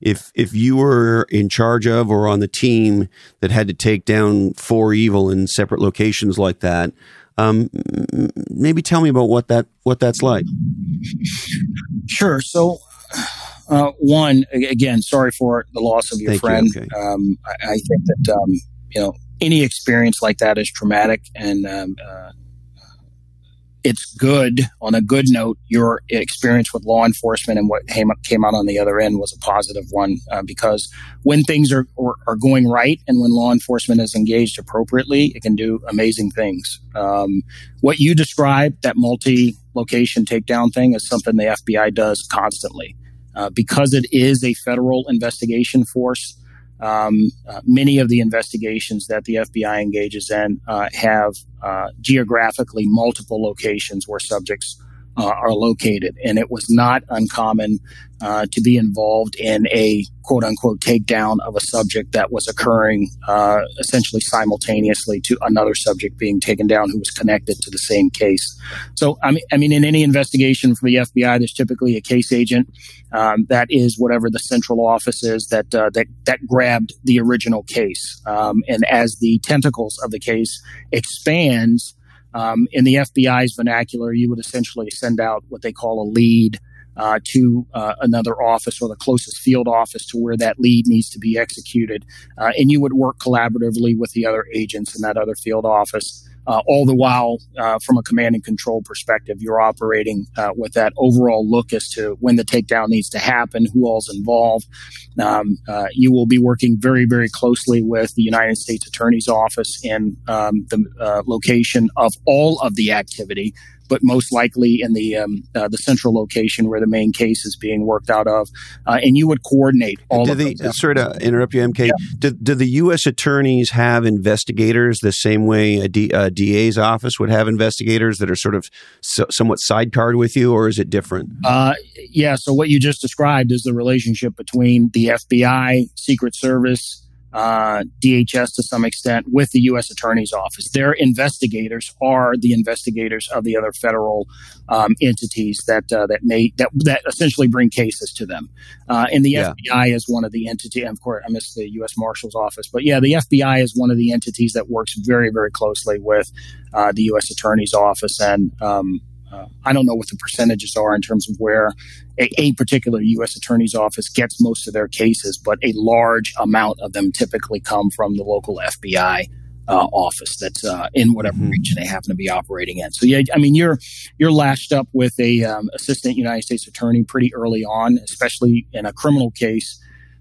[SPEAKER 1] if if you were in charge of or on the team that had to take down four evil in separate locations like that, um, maybe tell me about what that what that's like.
[SPEAKER 2] Sure. So uh, one, again, sorry for the loss of your
[SPEAKER 1] Thank
[SPEAKER 2] friend.
[SPEAKER 1] You. Okay.
[SPEAKER 2] Um, I, I, think that um, you know any experience like that is traumatic, and um, uh, it's good. On a good note, your experience with law enforcement and what came came out on the other end was a positive one uh, because when things are, are, are going right and when law enforcement is engaged appropriately, it can do amazing things. Um, what you described, that multi location takedown thing, is something the FBI does constantly. Uh, because it is a federal investigation force, um, uh, many of the investigations that the FBI engages in uh, have uh, geographically multiple locations where subjects uh, are located. And it was not uncommon uh, to be involved in a quote unquote takedown of a subject that was occurring uh, essentially simultaneously to another subject being taken down who was connected to the same case. So, I mean, I mean, in any investigation for the FBI, there's typically a case agent um, that is whatever the central office is that uh, that that grabbed the original case. Um, and as the tentacles of the case expands, um, in the FBI's vernacular, you would essentially send out what they call a lead uh, to uh, another office or the closest field office to where that lead needs to be executed. Uh, and you would work collaboratively with the other agents in that other field office uh, all the while, uh, from a command and control perspective, you're operating uh, with that overall look as to when the takedown needs to happen, who all's involved. Um, uh, you will be working very, very closely with the United States Attorney's Office in um, the uh, location of all of the activity but most likely in the um, uh, the central location where the main case is being worked out of, uh, and you would coordinate all of
[SPEAKER 1] the,
[SPEAKER 2] those.
[SPEAKER 1] Sorry to interrupt you, MK. Yeah. Do, do, the U.S. attorneys have investigators the same way a, D, a DA's office would have investigators that are sort of so, somewhat sidecarred with you, or is it different?
[SPEAKER 2] Uh, yeah. So what you just described is the relationship between the FBI, Secret Service, uh, DHS to some extent with the U.S. Attorney's Office. Their investigators are the investigators of the other federal um, entities that uh, that may that that essentially bring cases to them. Uh, and the yeah. FBI is one of the entities. Of course, I missed the U.S. Marshal's Office, but yeah, the FBI is one of the entities that works very very closely with uh, the U.S. Attorney's Office and um, uh, I don't know what the percentages are in terms of where a, a, particular U.S. attorney's office gets most of their cases, but a large amount of them typically come from the local FBI uh, office that's uh, in whatever mm-hmm. region they happen to be operating in. So yeah, I mean you're you're lashed up with a um, assistant United States attorney pretty early on, especially in a criminal case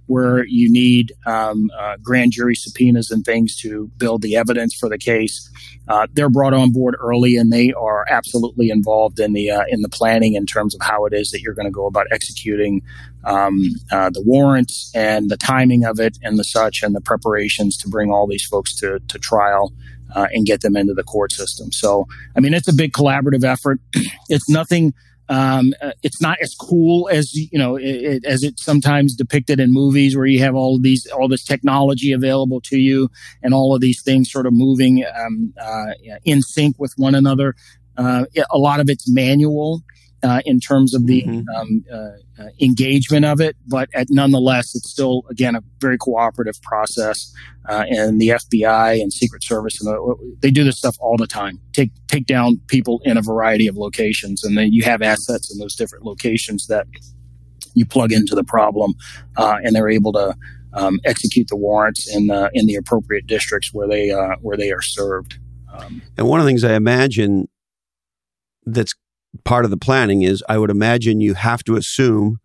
[SPEAKER 2] where you need um, uh, grand jury subpoenas and things to build the evidence for the case. Uh, they're brought on board early, and they are absolutely involved in the uh, in the planning in terms of how it is that you're going to go about executing um, uh, the warrants and the timing of it and the such, and the preparations to bring all these folks to to trial. Uh, and get them into the court system. So, I mean, it's a big collaborative effort. it's nothing um, uh, it's not as cool as you know it, it, as it's sometimes depicted in movies, where you have all these all this technology available to you, and all of these things sort of moving um, uh, in sync with one another. Uh, a lot of it's manual, uh, in terms of the mm-hmm. um, uh, uh, engagement of it, but at, nonetheless, it's still again a very cooperative process. Uh, and the FBI and Secret Service and the, they do this stuff all the time. Take take down people in a variety of locations, and then you have assets in those different locations that you plug into the problem, uh, and they're able to um, execute the warrants in the in the appropriate districts where they uh, where they are served.
[SPEAKER 1] Um, and one of the things I imagine that's part of the planning is I would imagine you have to assume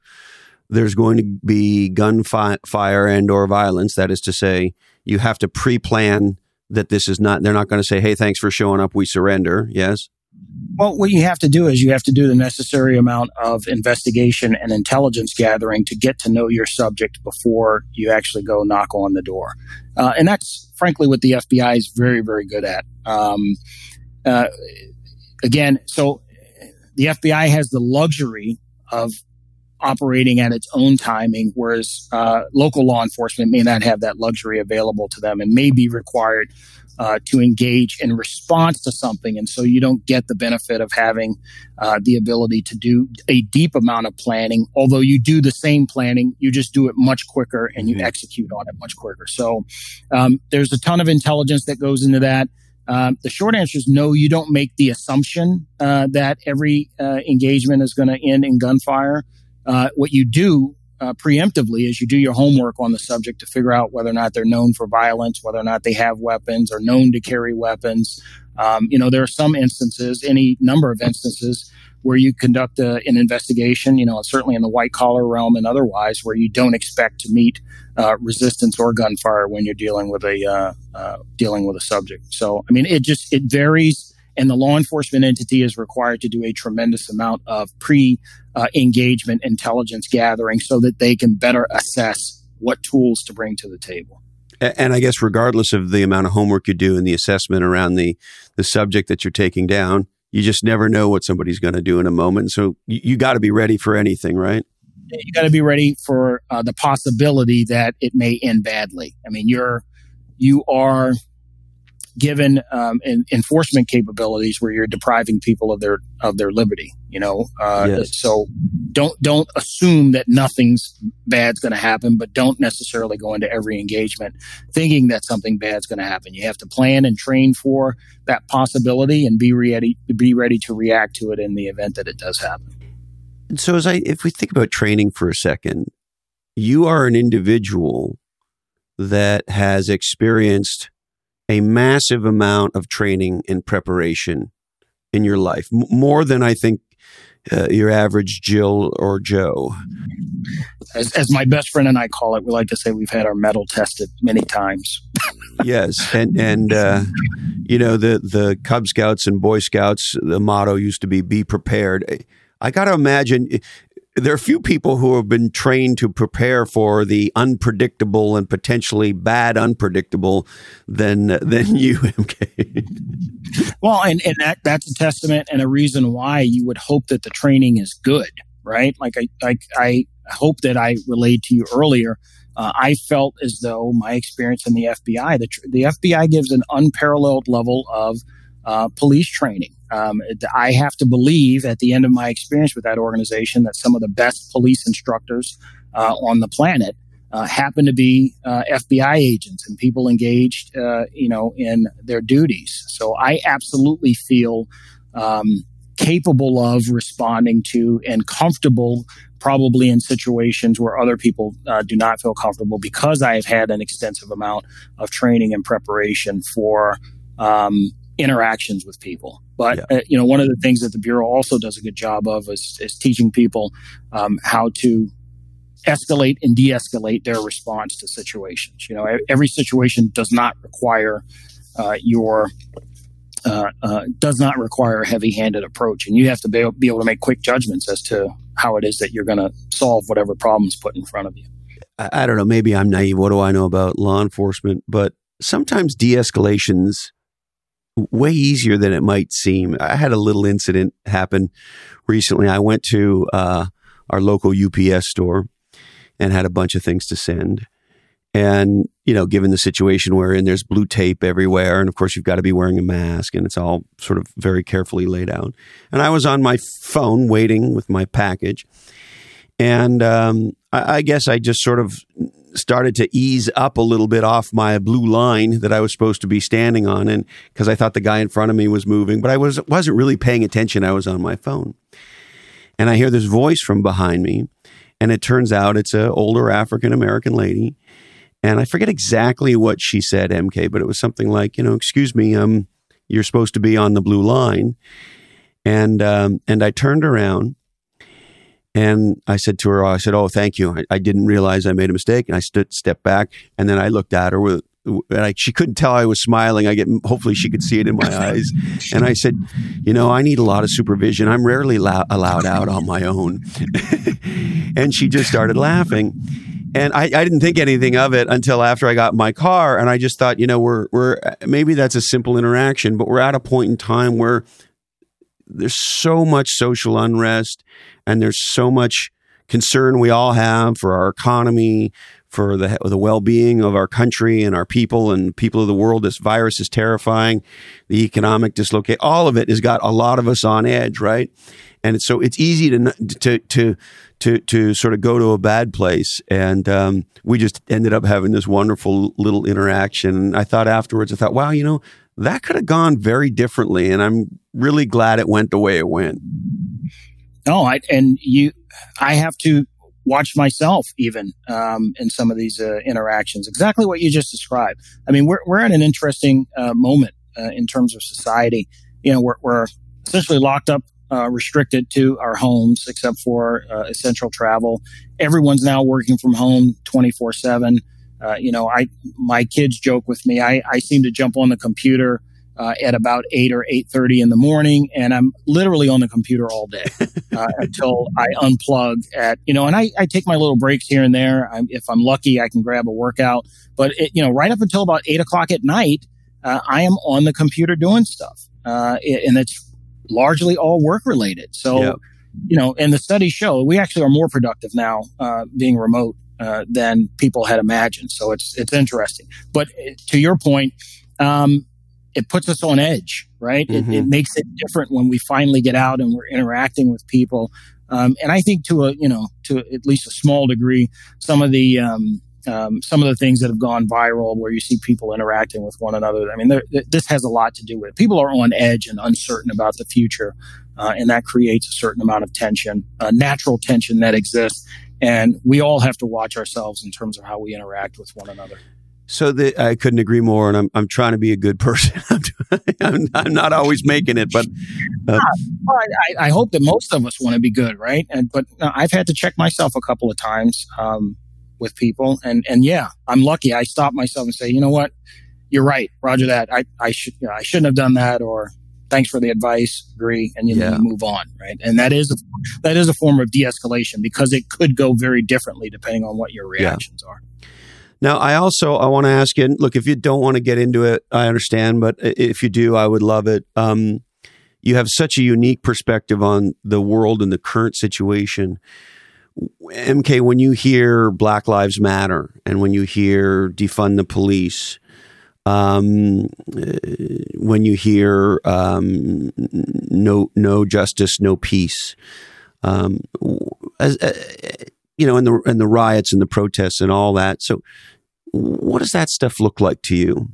[SPEAKER 1] there's going to be gunfire and or violence. That is to say, you have to pre-plan that this is not. They're not going to say, "Hey, thanks for showing up. We surrender." Yes.
[SPEAKER 2] Well, what you have to do is you have to do the necessary amount of investigation and intelligence gathering to get to know your subject before you actually go knock on the door. Uh, and that's frankly what the FBI is very, very good at. Um, uh, again, so the FBI has the luxury of operating at its own timing, whereas uh, local law enforcement may not have that luxury available to them and may be required uh, to engage in response to something. And so you don't get the benefit of having uh, the ability to do a deep amount of planning. Although you do the same planning, you just do it much quicker and you mm-hmm. execute on it much quicker. So um, there's a ton of intelligence that goes into that. Um, the short answer is no, you don't make the assumption uh, that every uh, engagement is going to end in gunfire. Uh, what you do uh, preemptively is you do your homework on the subject to figure out whether or not they're known for violence, whether or not they have weapons or known to carry weapons. Um, you know, there are some instances, any number of instances, where you conduct a, an investigation, you know, certainly in the white collar realm and otherwise, where you don't expect to meet uh, resistance or gunfire when you're dealing with a uh, uh, dealing with a subject. So, I mean, it just it varies, and the law enforcement entity is required to do a tremendous amount of pre uh, engagement intelligence gathering so that they can better assess what tools to bring to the table.
[SPEAKER 1] And I guess regardless of the amount of homework you do and the assessment around the the subject that you're taking down, you just never know what somebody's going to do in a moment. So you, you got to be ready for anything, right?
[SPEAKER 2] You got to be ready for uh, the possibility that it may end badly. I mean, you're you are given um, enforcement capabilities where you're depriving people of their of their liberty. You know, uh, yes. so don't don't assume that nothing's bad's going to happen, but don't necessarily go into every engagement thinking that something bad's going to happen. You have to plan and train for that possibility and be ready be ready to react to it in the event that it does happen.
[SPEAKER 1] So, as I if we think about training for a second, you are an individual that has experienced a massive amount of training and preparation in your life, M- more than I think uh, your average Jill or Joe.
[SPEAKER 2] As, as, my best friend and I call it, we like to say we've had our mettle tested many times.
[SPEAKER 1] yes, and and uh, you know the the Cub Scouts and Boy Scouts, the motto used to be "Be prepared." I got to imagine there are few people who have been trained to prepare for the unpredictable and potentially bad unpredictable than than you, MK.
[SPEAKER 2] well, and, and that that's a testament and a reason why you would hope that the training is good, right? Like I like I hope that I relayed to you earlier. Uh, I felt as though my experience in the FBI, the, the FBI gives an unparalleled level of uh, police training. Um, I have to believe at the end of my experience with that organization that some of the best police instructors uh, on the planet uh, happen to be uh, FBI agents and people engaged, uh, you know, in their duties. So I absolutely feel um, capable of responding to and comfortable probably in situations where other people uh, do not feel comfortable because I have had an extensive amount of training and preparation for um, interactions with people. But yeah. uh, you know, one of the things that the bureau also does a good job of is, is teaching people um, how to escalate and de-escalate their response to situations. You know, every situation does not require uh, your uh, uh, does not require a heavy-handed approach, and you have to be, be able to make quick judgments as to how it is that you're going to solve whatever problems put in front of you.
[SPEAKER 1] I, I don't know. Maybe I'm naive. What do I know about law enforcement? But sometimes de-escalations way easier than it might seem. I had a little incident happen recently. I went to uh, our local UPS store and had a bunch of things to send. And, you know, given the situation we're in, there's blue tape everywhere. And of course, you've got to be wearing a mask and it's all sort of very carefully laid out. And I was on my phone waiting with my package. And um, I, I guess I just sort of started to ease up a little bit off my blue line that I was supposed to be standing on and because I thought the guy in front of me was moving, but I was wasn't really paying attention. I was on my phone. And I hear this voice from behind me, and it turns out it's an older African American lady. And I forget exactly what she said, MK, but it was something like, you know, excuse me, um, you're supposed to be on the blue line. And um, and I turned around and I said to her, I said, Oh, thank you. I, I didn't realize I made a mistake. And I stood, stepped back and then I looked at her with, and I, she couldn't tell I was smiling. I get, hopefully she could see it in my eyes. And I said, you know, I need a lot of supervision. I'm rarely la- allowed out on my own. and she just started laughing. And I, I didn't think anything of it until after I got in my car. And I just thought, you know, we're, we're, maybe that's a simple interaction, but we're at a point in time where there's so much social unrest and there's so much concern we all have for our economy, for the the well-being of our country and our people and people of the world. This virus is terrifying. The economic dislocate, all of it has got a lot of us on edge, right? And so it's easy to to to to to sort of go to a bad place. And um, we just ended up having this wonderful little interaction. I thought afterwards, I thought, wow, you know, that could have gone very differently. And I'm really glad it went the way it went.
[SPEAKER 2] No, I, and you, I have to watch myself even um, in some of these uh, interactions. Exactly what you just described. I mean, we're we're at an interesting uh, moment uh, in terms of society. You know, we're, we're essentially locked up, uh, restricted to our homes, except for uh, essential travel. Everyone's now working from home twenty four seven. Uh, you know, I my kids joke with me. I, I seem to jump on the computer uh, at about eight or eight thirty in the morning, and I'm literally on the computer all day uh, until I unplug. At you know, and I, I take my little breaks here and there. I'm, if I'm lucky, I can grab a workout. But it, you know, right up until about eight o'clock at night, uh, I am on the computer doing stuff, uh, and it's largely all work related. So, yep. you know, and the studies show we actually are more productive now uh, being remote uh, than people had imagined. So it's it's interesting. But to your point, um, it puts us on edge, right? Mm-hmm. It, it, mm-hmm. makes it different when we finally get out and we're interacting with people. Um, and I think to a you know to at least a small degree, some of the um, um, some of the things that have gone viral where you see people interacting with one another. I mean, this has a lot to do with it. People are on edge and uncertain about the future, uh, and that creates a certain amount of tension, uh, natural tension that exists. And we all have to watch ourselves in terms of how we interact with one another.
[SPEAKER 1] So the, I couldn't agree more, and I'm I'm trying to be a good person. I'm, I'm not always making it, but
[SPEAKER 2] uh, well, I, I, hope that most of us want to be good, right? And but I've had to check myself a couple of times. Um, with people. And and yeah, I'm lucky. I stop myself and say, you know what, you're right, Roger that. I I should you know, I shouldn't have done that, or thanks for the advice, agree, and you, yeah. move on, right? And that is a, that is a form of de-escalation because it could go very differently depending on what your reactions yeah. are.
[SPEAKER 1] Now, I also I want to ask you. Look, if you don't want to get into it, I understand. But if you do, I would love it. Um, you have such a unique perspective on the world and the current situation. MK, when you hear Black Lives Matter and when you hear defund the police, um, uh, when you hear um, no no justice, no peace, um, as, uh, you know, and the and the riots and the protests and all that. So, what does that stuff look like to you?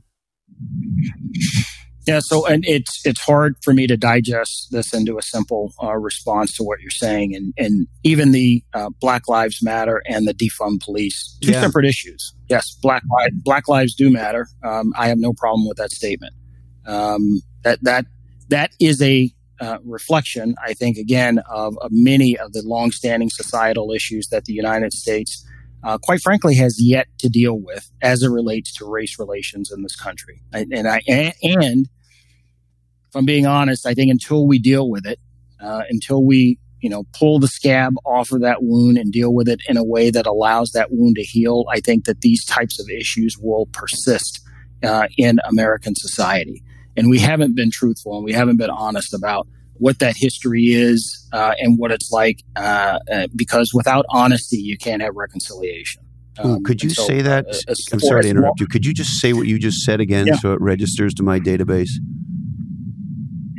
[SPEAKER 2] Yeah, so and it's it's hard for me to digest this into a simple uh, response to what you're saying, and and even the uh, Black Lives Matter and the defund police, two yeah. separate issues. Yes, Black lives Black lives do matter. Um, I have no problem with that statement. Um, that that that is a uh, reflection, I think, again of, of many of the longstanding societal issues that the United States uh, quite frankly, has yet to deal with as it relates to race relations in this country. And, and I and if I'm being honest, I think until we deal with it, uh, until we, you know, pull the scab off of that wound and deal with it in a way that allows that wound to heal, I think that these types of issues will persist uh, in American society. And we haven't been truthful and we haven't been honest about what that history is uh, and what it's like, uh, uh, because without honesty, you can't have reconciliation.
[SPEAKER 1] Um, Ooh, could you so, say that? Uh, I'm sorry to interrupt you. Could you just say what you just said again yeah. so it registers to my database?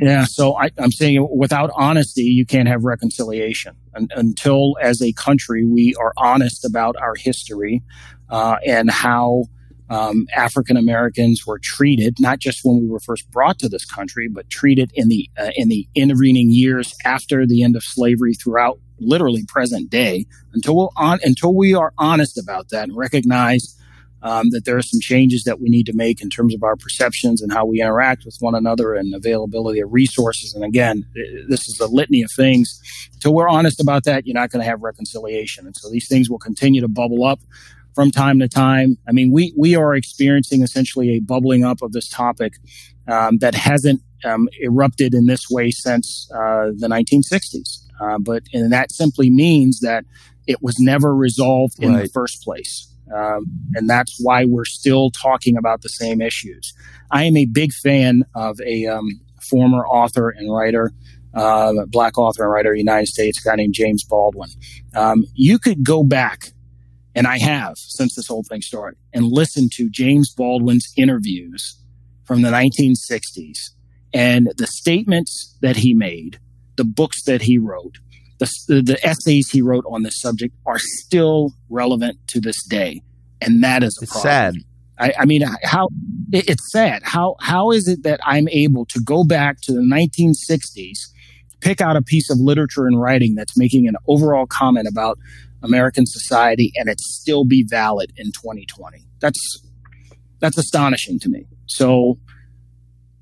[SPEAKER 2] Yeah, so I, am saying without honesty, you can't have reconciliation. And, until, as a country, we are honest about our history uh, and how um, African Americans were treated, not just when we were first brought to this country, but treated in the uh, in the intervening years after the end of slavery throughout literally present day. Until we on, until we are honest about that and recognize um, that there are some changes that we need to make in terms of our perceptions and how we interact with one another and availability of resources. And again, this is a litany of things. Until we're honest about that, you're not going to have reconciliation. And so these things will continue to bubble up from time to time. I mean, we, we are experiencing essentially a bubbling up of this topic um, that hasn't um, erupted in this way since uh, the 1960s. Uh, but and that simply means that it was never resolved in right. the first place. Um, and that's why we're still talking about the same issues. I am a big fan of a um, former author and writer, uh, black author and writer, United States, guy named James Baldwin. Um, you could go back, and I have since this whole thing started, and listen to James Baldwin's interviews from the 1960s and the statements that he made, the books that he wrote, the, the essays he wrote on this subject are still relevant to this day, and that is a
[SPEAKER 1] it's sad.
[SPEAKER 2] I, I mean, how it, it's sad. How how is it that I'm able to go back to the 1960s, pick out a piece of literature and writing that's making an overall comment about American society, and it still be valid in 2020? That's that's astonishing to me. So,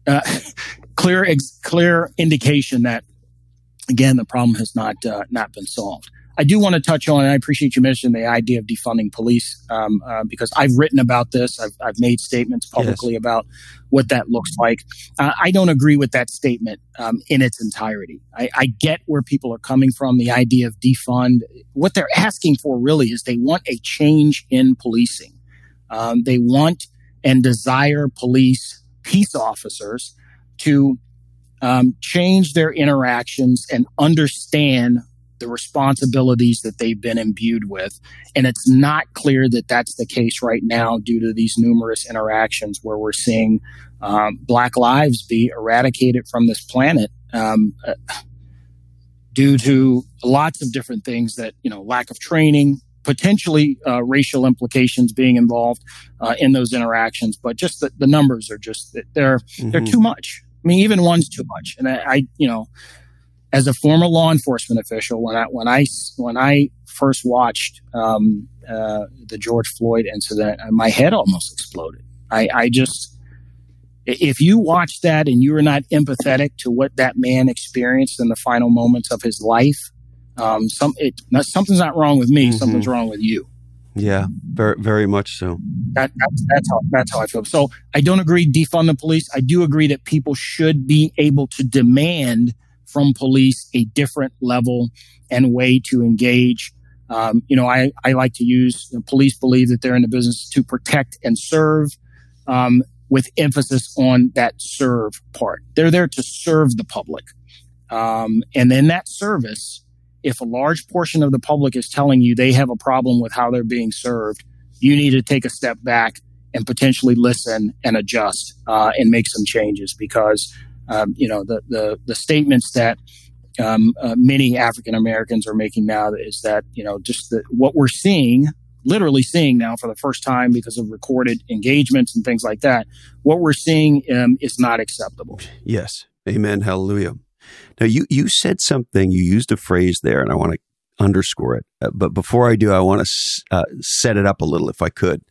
[SPEAKER 2] uh, clear ex- clear indication that again, the problem has not uh, not been solved. I do want to touch on, and I appreciate you mentioning the idea of defunding police um, uh, because I've written about this. I've, I've made statements publicly yes. about what that looks like. Uh, I don't agree with that statement um, in its entirety. I, I, get where people are coming from. The idea of defund, what they're asking for really is they want a change in policing. Um, they want and desire police peace officers to um, change their interactions and understand the responsibilities that they've been imbued with. And it's not clear that that's the case right now due to these numerous interactions where we're seeing um, Black lives be eradicated from this planet um, uh, due to lots of different things that, you know, lack of training, potentially uh, racial implications being involved uh, in those interactions. But just the, the numbers are just, they're, mm-hmm. they're too much. I mean, even one's too much. And I, I you know, as a former law enforcement official, when I when I when I first watched um, uh, the George Floyd incident, uh, my head almost exploded. I, I just if you watch that and you are not empathetic to what that man experienced in the final moments of his life, um, some it, something's not wrong with me. Mm-hmm. Something's wrong with you.
[SPEAKER 1] Yeah, very very much so.
[SPEAKER 2] That, that's that's how that's how I feel. So I don't agree defund the police. I do agree that people should be able to demand from police a different level and way to engage. Um, you know, I, I like to use you know, police believe that they're in the business to protect and serve, um, with emphasis on that serve part. They're there to serve the public. Um, and in that service, if a large portion of the public is telling you they have a problem with how they're being served, you need to take a step back and potentially listen and adjust uh, and make some changes because um, you know, the, the, the statements that um, uh, many African Americans are making now is that, you know, just the, what we're seeing, literally seeing now for the first time because of recorded engagements and things like that, what we're seeing um, is not acceptable.
[SPEAKER 1] Yes. Amen. Hallelujah. Now, you, you said something, you used a phrase there, and I want to underscore it. Uh, but before I do, I want to uh, set it up a little if I could.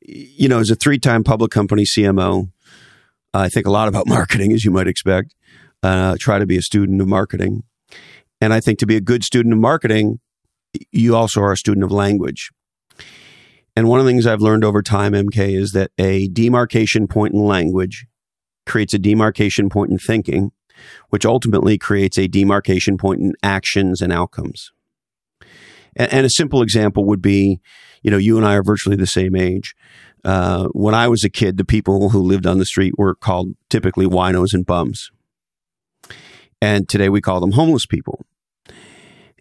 [SPEAKER 1] You know, as a three time public company CMO, I think a lot about marketing, as you might expect. Uh, try to be a student of marketing. And I think to be a good student of marketing, you also are a student of language. And one of the things I've learned over time, MK, is that a demarcation point in language creates a demarcation point in thinking, which ultimately creates a demarcation point in actions and outcomes. And, and a simple example would be, you know, you and I are virtually the same age. Uh, when I was a kid, the people who lived on the street were called typically winos and bums. And today we call them homeless people.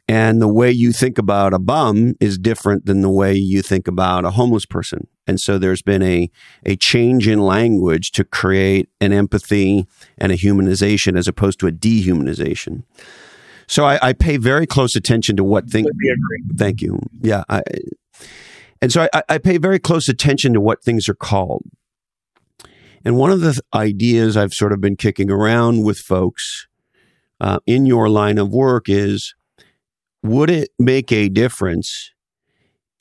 [SPEAKER 1] And the way you think about a bum is different than the way you think about a homeless person. And so there's been a, a change in language to create an empathy and a humanization as opposed to a dehumanization. So I, I pay very close attention to what things. Thank you. Yeah. I, and so I, I pay very close attention to what things are called. And one of the ideas I've sort of been kicking around with folks uh, in your line of work is would it make a difference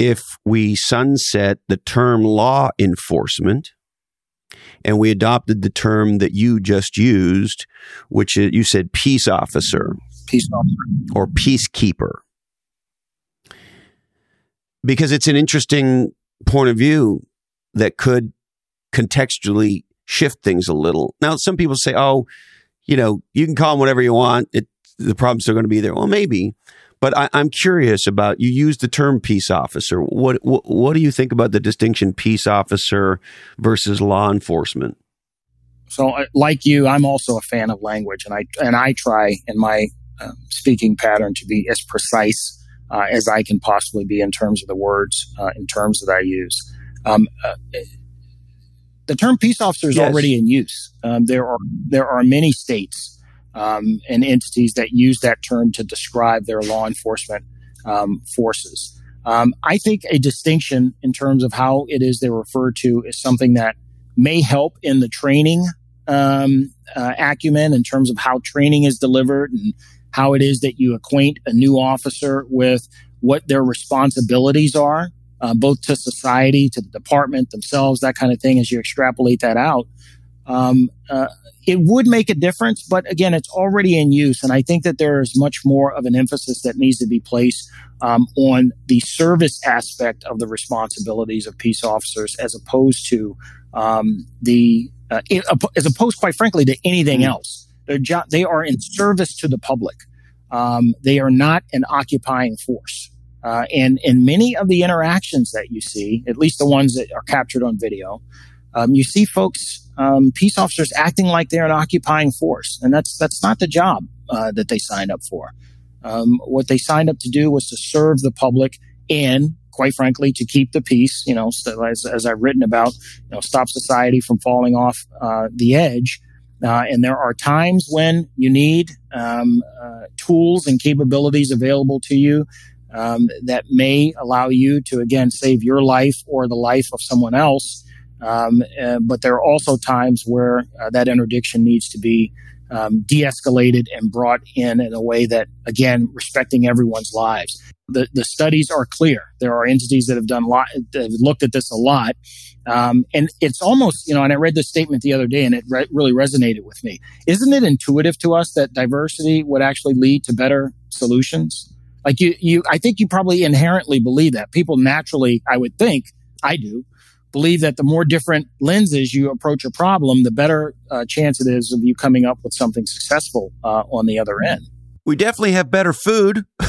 [SPEAKER 1] if we sunset the term law enforcement and we adopted the term that you just used, which is, you said peace officer?
[SPEAKER 2] Peace officer.
[SPEAKER 1] Or peacekeeper because it's an interesting point of view that could contextually shift things a little. Now, some people say, oh, you know, you can call them whatever you want. It, the problem's still going to be there. Well, maybe. But I, am curious about you use the term peace officer. What, what what do you think about the distinction peace officer versus law enforcement?
[SPEAKER 2] So, uh, like you, I'm also a fan of language, and I and I try in my um, speaking pattern to be as precise uh, as I can possibly be in terms of the words, uh, in terms that I use. Um, uh, the term peace officer is yes. already in use. Um, there are there are many states um, and entities that use that term to describe their law enforcement um, forces. Um, I think a distinction in terms of how it is they're referred to is something that may help in the training um, uh, acumen in terms of how training is delivered and how it is that you acquaint a new officer with what their responsibilities are, uh, both to society, to the department themselves, that kind of thing, as you extrapolate that out. Um, uh, it would make a difference, but again, it's already in use. And I think that there is much more of an emphasis that needs to be placed um, on the service aspect of the responsibilities of peace officers as opposed to um, the, uh, as opposed, quite frankly, to anything mm-hmm. else. Their job, they are in service to the public. Um, they are not an occupying force. Uh, and in many of the interactions that you see, at least the ones that are captured on video, um, you see folks um, peace officers acting like they're an occupying force, and that's that's not the job uh, that they signed up for. Um, what they signed up to do was to serve the public and, quite frankly, to keep the peace. You know, as, as I've written about, you know, stop society from falling off uh, the edge. Uh, and there are times when you need um, uh, tools and capabilities available to you um, that may allow you to, again, save your life or the life of someone else. Um, uh, but there are also times where uh, that interdiction needs to be um, de-escalated and brought in in a way that, again, respecting everyone's lives. The, the studies are clear. There are entities that have done lot, that have looked at this a lot, um, and it's almost you know. And I read this statement the other day, and it re- really resonated with me. Isn't it intuitive to us that diversity would actually lead to better solutions? Like you, you, I think you probably inherently believe that. People naturally, I would think, I do, believe that the more different lenses you approach a problem, the better uh, chance it is of you coming up with something successful uh, on the other end.
[SPEAKER 1] We definitely have better food.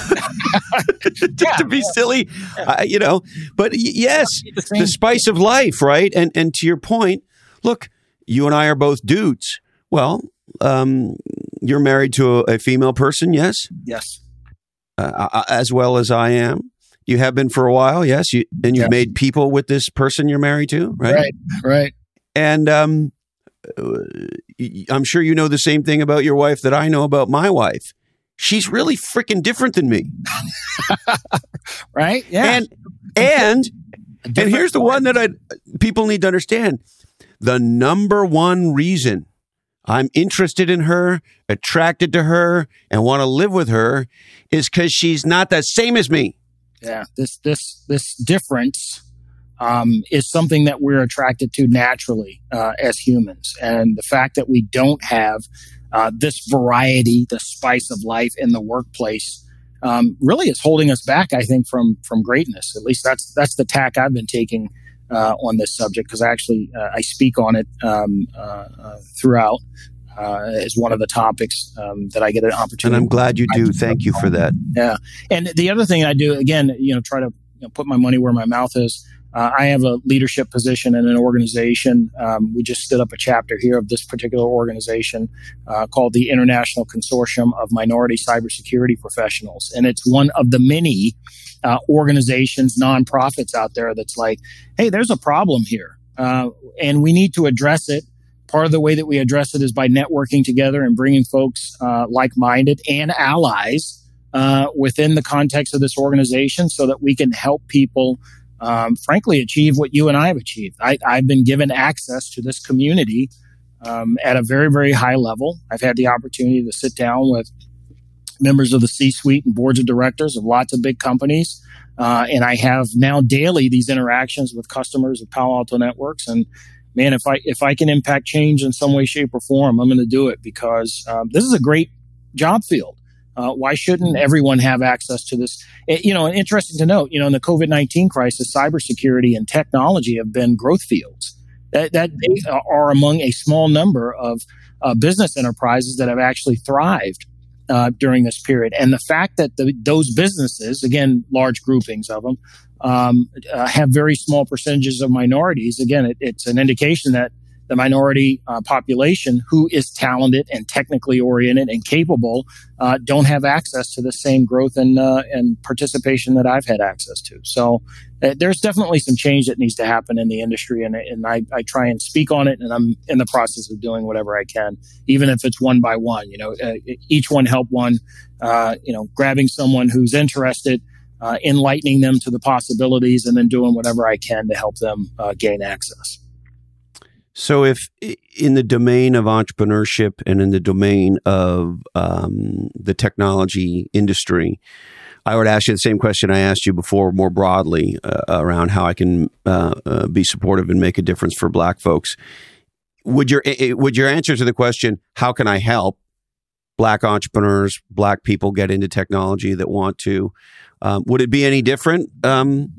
[SPEAKER 1] Yeah, to be yeah. silly, yeah. Uh, you know. But yes, the, the spice of life, right? And and to your point, look, you and I are both dudes. Well, um, you're married to a, a female person, yes?
[SPEAKER 2] Yes.
[SPEAKER 1] Uh, as well as I am. You have been for a while, yes. You and you've yes. made people with this person you're married to, right?
[SPEAKER 2] Right, right.
[SPEAKER 1] And um, I'm sure you know the same thing about your wife that I know about my wife. She's really freaking different than me,
[SPEAKER 2] right? Yeah.
[SPEAKER 1] And and and here's the one that I people need to understand: the number one reason I'm interested in her, attracted to her, and want to live with her is because she's not the same as me.
[SPEAKER 2] Yeah, this this this difference um, is something that we're attracted to naturally uh, as humans, and the fact that we don't have uh, this variety, the spice of life in the workplace, um, really is holding us back. I think from from greatness. At least that's that's the tack I've been taking uh, on this subject because I actually uh, I speak on it um, uh, uh, throughout uh, is one of the topics um, that I get an opportunity.
[SPEAKER 1] And I'm glad you do. Thank you for that.
[SPEAKER 2] Yeah. And the other thing I do, again, you know, try to you know, put my money where my mouth is. Uh, I have a leadership position in an organization. Um, we just stood up a chapter here of this particular organization uh, called the International Consortium of Minority Cybersecurity Professionals. And it's one of the many uh, organizations, nonprofits out there that's like, hey, there's a problem here. Uh, and we need to address it Part of the way that we address it is by networking together and bringing folks uh, like minded and allies uh, within the context of this organization so that we can help people, um, frankly, achieve what you and I have achieved. I, have been given access to this community um, at a very, very high level. I've had the opportunity to sit down with members of the C suite and boards of directors of lots of big companies. Uh, and I have now daily these interactions with customers of Palo Alto Networks. And man, if I if I can impact change in some way, shape, or form, I'm going to do it because um, this is a great job field. Uh, why shouldn't everyone have access to this? It, you know, interesting to note, you know, in the COVID 19 crisis, cybersecurity and technology have been growth fields. That, that they are among a small number of uh, business enterprises that have actually thrived uh, during this period. And the fact that the, those businesses, again, large groupings of them, um, uh, have very small percentages of minorities. Again, it, it's an indication that the minority uh, population who is talented and technically oriented and capable uh, don't have access to the same growth and, uh, and participation that I've had access to. So uh, there's definitely some change that needs to happen in the industry, and, and I, I, try and speak on it, and I'm in the process of doing whatever I can, even if it's one by one. You know, uh, each one help one. Uh, you know, grabbing someone who's interested uh, enlightening them to the possibilities, and then doing whatever I can to help them uh, gain access.
[SPEAKER 1] So, if in the domain of entrepreneurship and in the domain of um, the technology industry, I would ask you the same question I asked you before, more broadly uh, around how I can uh, uh, be supportive and make a difference for Black folks. Would your would your answer to the question, "How can I help?" Black entrepreneurs, Black people get into technology that want to um, would it be any different? Um,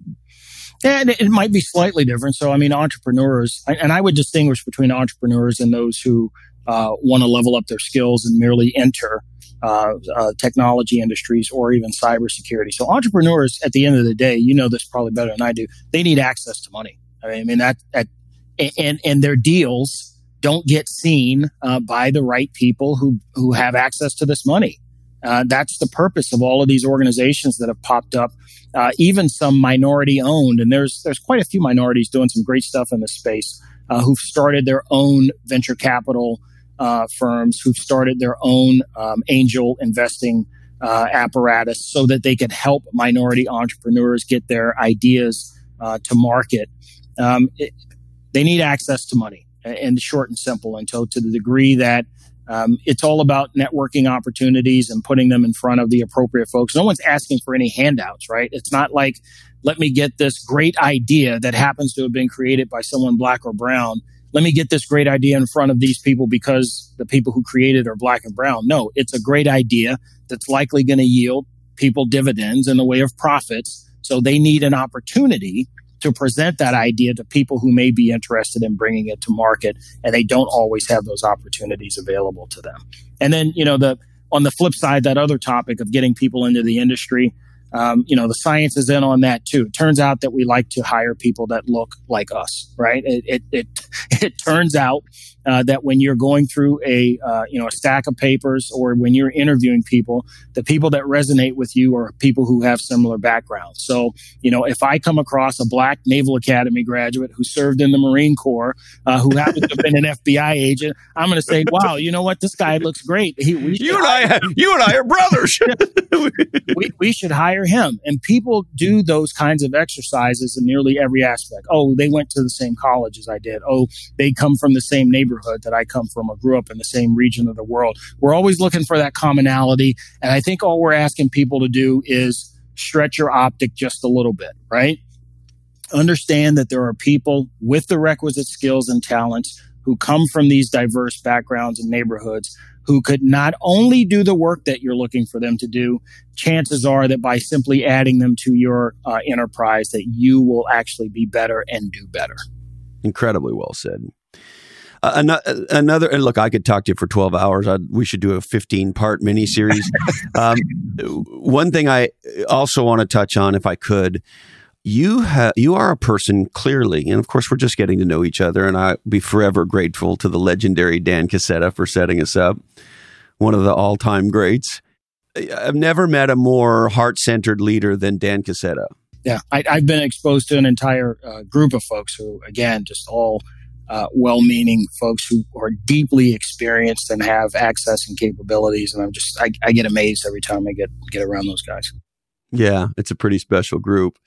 [SPEAKER 2] and it might be slightly different. So, I mean, entrepreneurs, and I would distinguish between entrepreneurs and those who uh, want to level up their skills and merely enter uh, uh, technology industries or even cybersecurity. So, entrepreneurs, at the end of the day, you know this probably better than I do. They need access to money. I mean, that, that and and their deals don't get seen uh, by the right people who who have access to this money. Uh, that's the purpose of all of these organizations that have popped up, uh, even some minority owned. And there's there's quite a few minorities doing some great stuff in this space uh, who've started their own venture capital uh, firms, who've started their own um, angel investing uh, apparatus, so that they can help minority entrepreneurs get their ideas uh, to market. Um, it, they need access to money, and short and simple. And to the degree that um, it's all about networking opportunities and putting them in front of the appropriate folks. No one's asking for any handouts, right? It's not like, let me get this great idea that happens to have been created by someone black or brown. Let me get this great idea in front of these people because the people who created it are black and brown. No, it's a great idea that's likely going to yield people dividends in the way of profits. So they need an opportunity to present that idea to people who may be interested in bringing it to market and they don't always have those opportunities available to them. And then, you know, the on the flip side, that other topic of getting people into the industry, um, you know, the science is in on that too. It turns out that we like to hire people that look like us, right? It, it, it, it turns out uh, that when you're going through a uh, you know a stack of papers or when you're interviewing people, the people that resonate with you are people who have similar backgrounds. So you know if I come across a black Naval Academy graduate who served in the Marine Corps, uh, who happens to have been an FBI agent, I'm going to say, "Wow, you know what? This guy looks great.
[SPEAKER 1] He, you and I, you and I are brothers.
[SPEAKER 2] we, we should hire him." And people do those kinds of exercises in nearly every aspect. Oh, they went to the same college as I did. Oh, they come from the same neighborhood neighborhood that I come from or grew up in the same region of the world. We're always looking for that commonality. And I think all we're asking people to do is stretch your optic just a little bit, right? Understand that there are people with the requisite skills and talents who come from these diverse backgrounds and neighborhoods who could not only do the work that you're looking for them to do, chances are that by simply adding them to your uh, enterprise that you will actually be better and do better.
[SPEAKER 1] Incredibly well said. Uh, another, and look, I could talk to you for 12 hours. I'd, we should do a 15 part mini series. um, one thing I also want to touch on, if I could, you have you are a person clearly, and of course we're just getting to know each other, and I'll be forever grateful to the legendary Dan Cassetta for setting us up, one of the all time greats. I've never met a more heart centered leader than Dan Cassetta.
[SPEAKER 2] Yeah, I, have been exposed to an entire uh, group of folks who, again, just all uh, well-meaning folks who are deeply experienced and have access and capabilities. And I'm just I, I, get amazed every time I get get around those guys.
[SPEAKER 1] Yeah, it's a pretty special group.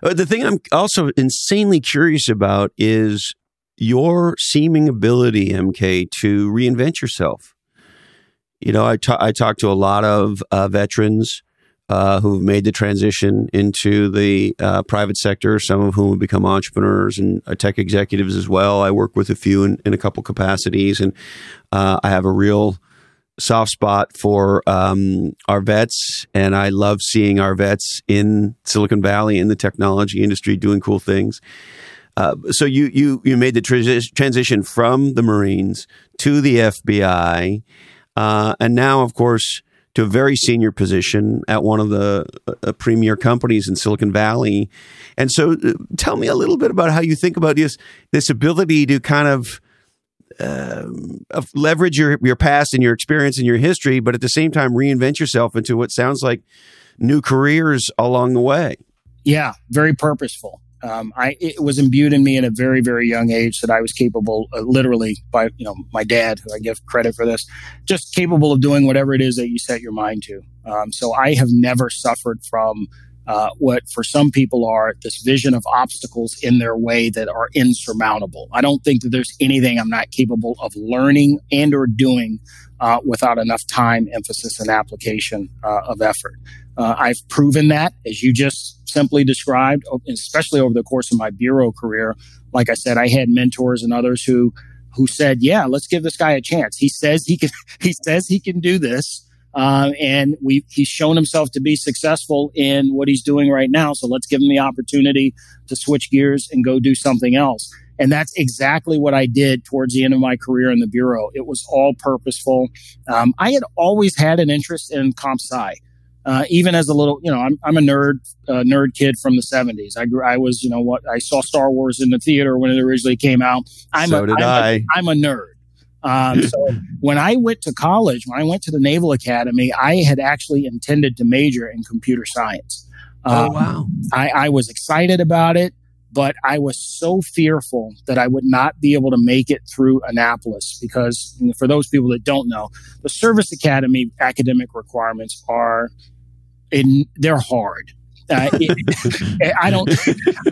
[SPEAKER 1] But the thing I'm also insanely curious about is your seeming ability, MK, to reinvent yourself. You know, I, I talk to a lot of uh, veterans uh, who've made the transition into the uh, private sector, some of whom have become entrepreneurs and uh, tech executives as well. I work with a few in, in a couple capacities, and uh, I have a real soft spot for um, our vets, and I love seeing our vets in Silicon Valley in the technology industry doing cool things. Uh, so you you you made the transition from the Marines to the FBI, uh, and now, of course to a very senior position at one of the uh, premier companies in Silicon Valley. And so, uh, tell me a little bit about how you think about this this ability to kind of uh, leverage your your past and your experience and your history, but at the same time reinvent yourself into what sounds like new careers along the way.
[SPEAKER 2] Yeah, very purposeful um, I it was imbued in me at a very very young age that I was capable, uh, literally by you know my dad, who I give credit for this, just capable of doing whatever it is that you set your mind to. Um, so I have never suffered from uh, what for some people are this vision of obstacles in their way that are insurmountable. I don't think that there's anything I'm not capable of learning and or doing uh, without enough time, emphasis, and application uh, of effort. Uh, I've proven that, as you just simply described, especially over the course of my bureau career. Like I said, I had mentors and others who who said, "Yeah, let's give this guy a chance. He says he can. He says he can do this." Um, and we he's shown himself to be successful in what he's doing right now. So let's give him the opportunity to switch gears and go do something else. And that's exactly what I did towards the end of my career in the bureau. It was all purposeful. Um, I had always had an interest in comp sci. Uh, even as a little, you know, I'm, I'm a nerd, uh, nerd kid from the 70s. I grew, I was, you know, what I saw Star Wars in the theater when it originally came out. I'm
[SPEAKER 1] so
[SPEAKER 2] a,
[SPEAKER 1] did
[SPEAKER 2] I'm
[SPEAKER 1] I.
[SPEAKER 2] A, I'm a nerd. Um, so when I went to college, when I went to the Naval Academy, I had actually intended to major in computer science.
[SPEAKER 1] oh,
[SPEAKER 2] Um,
[SPEAKER 1] wow.
[SPEAKER 2] I, I was excited about it, but I was so fearful that I would not be able to make it through Annapolis because for those people that don't know, the Service Academy academic requirements are in, they're hard. Uh, it, I don't,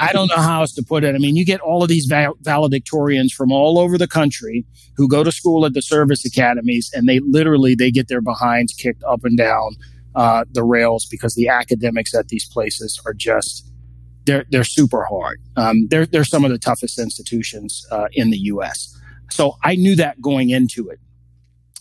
[SPEAKER 2] I don't know how else to put it. I mean, you get all of these val- valedictorians from all over the country who go to school at the service academies, and they literally they get their behinds kicked up and down uh, the rails because the academics at these places are just they're they're super hard. Um, they're they're some of the toughest institutions uh, in the U.S. So I knew that going into it,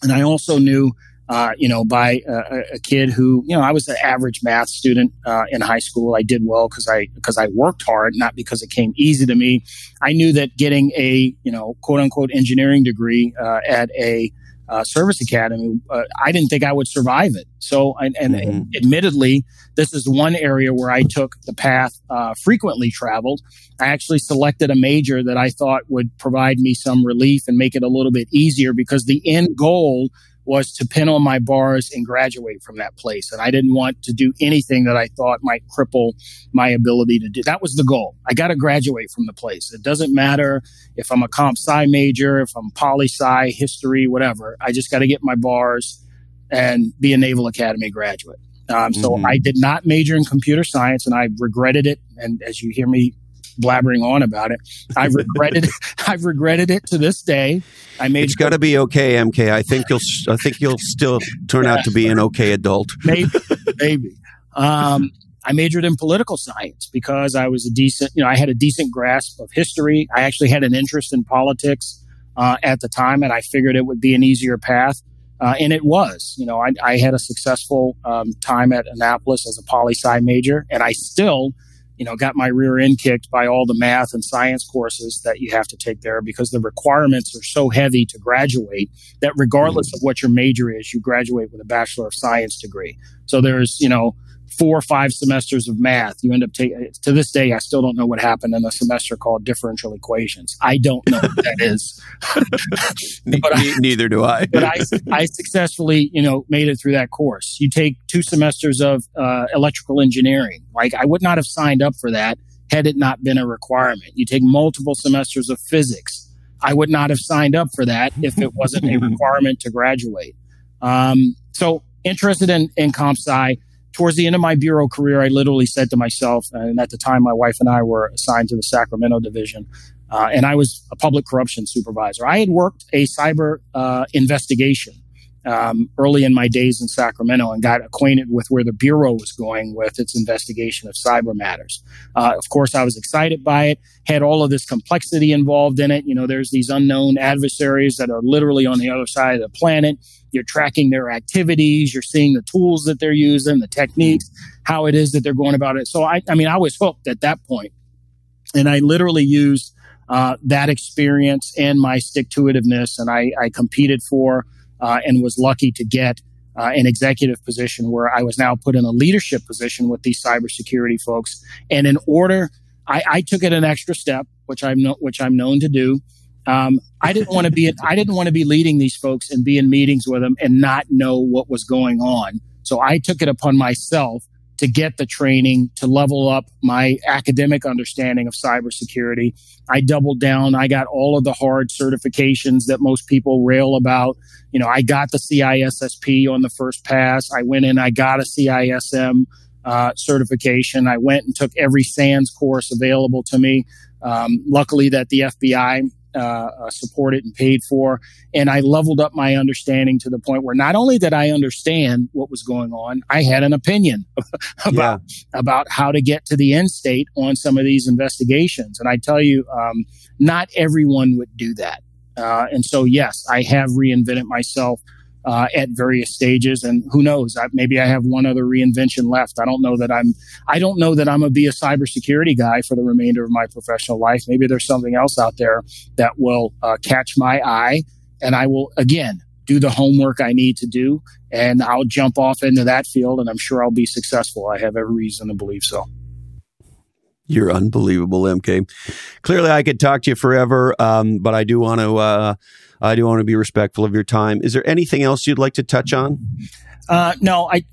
[SPEAKER 2] and I also knew, uh, you know, by a, a kid who, you know, I was an average math student uh, in high school. I did well because I because I worked hard, not because it came easy to me. I knew that getting a you know quote unquote engineering degree uh, at a uh, service academy, uh, I didn't think I would survive it. So, and, and
[SPEAKER 1] Mhm.
[SPEAKER 2] admittedly, this is one area where I took the path uh, frequently traveled. I actually selected a major that I thought would provide me some relief and make it a little bit easier because the end goal was to pin on my bars and graduate from that place. And I didn't want to do anything that I thought might cripple my ability to do. That was the goal. I got to graduate from the place. It doesn't matter if I'm a comp sci major, if I'm poli sci, history, whatever. I just got to get my bars and be a Naval Academy graduate. Um, so
[SPEAKER 1] Mhm.
[SPEAKER 2] I did not major in computer science, and I regretted it. And as you hear me blabbering on about it, I've regretted I've regretted it to this day. I
[SPEAKER 1] made
[SPEAKER 2] It's
[SPEAKER 1] got to be okay, MK. I think you'll. I think you'll still turn out to be an okay adult.
[SPEAKER 2] maybe, maybe. Um, I majored in political science because I was a decent, you know, I had a decent grasp of history. I actually had an interest in politics uh, at the time, and I figured it would be an easier path. Uh, and it was, you know, I, I had a successful um, time at Annapolis as a poli sci major, and I still, you know, got my rear end kicked by all the math and science courses that you have to take there because the requirements are so heavy to graduate that regardless mm-hmm. of what your major is, you graduate with a Bachelor of Science degree. So there's, you know, four or five semesters of math. You end up taking, to this day, I still don't know what happened in a semester called differential equations. I don't know what that is. But I-
[SPEAKER 1] neither do I.
[SPEAKER 2] but I, I successfully, you know, made it through that course. You take two semesters of uh, electrical engineering. Like I would not have signed up for that had it not been a requirement. You take multiple semesters of physics. I would not have signed up for that if it wasn't a requirement to graduate. Um, so interested in, in comp sci. Towards the end of my bureau career, I literally said to myself, and at the time, my wife and I were assigned to the Sacramento division, uh, and I was a public corruption supervisor. I had worked a cyber uh, investigation um, early in my days in Sacramento and got acquainted with where the bureau was going with its investigation of cyber matters. Uh, of course, I was excited by it. Had all of this complexity involved in it. You know, there's these unknown adversaries that are literally on the other side of the planet. You're tracking their activities. You're seeing the tools that they're using, the techniques, how it is that they're going about it. So, I, I mean, I was hooked at that point. and I literally used uh, that experience and my stick to itiveness, and I, I competed for uh, and was lucky to get uh, an executive position where I was now put in a leadership position with these cybersecurity folks. And in order, I, I took it an extra step, which I'm no, which I'm known to do. Um, I didn't want to be I didn't want to be leading these folks and be in meetings with them and not know what was going on. So I took it upon myself to get the training to level up my academic understanding of cybersecurity. I doubled down. I got all of the hard certifications that most people rail about. You know, I got the CISSP on the first pass. I went in, I got a CISM uh, certification. I went and took every SANS course available to me. Um, luckily, that the FBI uh, uh, supported and paid for. And I leveled up my understanding to the point where not only did I understand what was going on, I had an opinion about about how to get to the end state on some of these investigations. And I tell you, um, not everyone would do that. Uh, and so, yes, I have reinvented myself uh, at various stages, and who knows? I, maybe I have one other reinvention left. I don't know that I'm. I don't know that I'm gonna be a cybersecurity guy for the remainder of my professional life. Maybe there's something else out there that will uh, catch my eye, and I will again do the homework I need to do, and I'll jump off into that field, and I'm sure I'll be successful. I have every reason to believe so.
[SPEAKER 1] You're unbelievable, MK. Clearly, I could talk to you forever, um, but I do want to. Uh, I do want to be respectful of your time. Is there anything else you'd like to touch on?
[SPEAKER 2] Uh, no, I,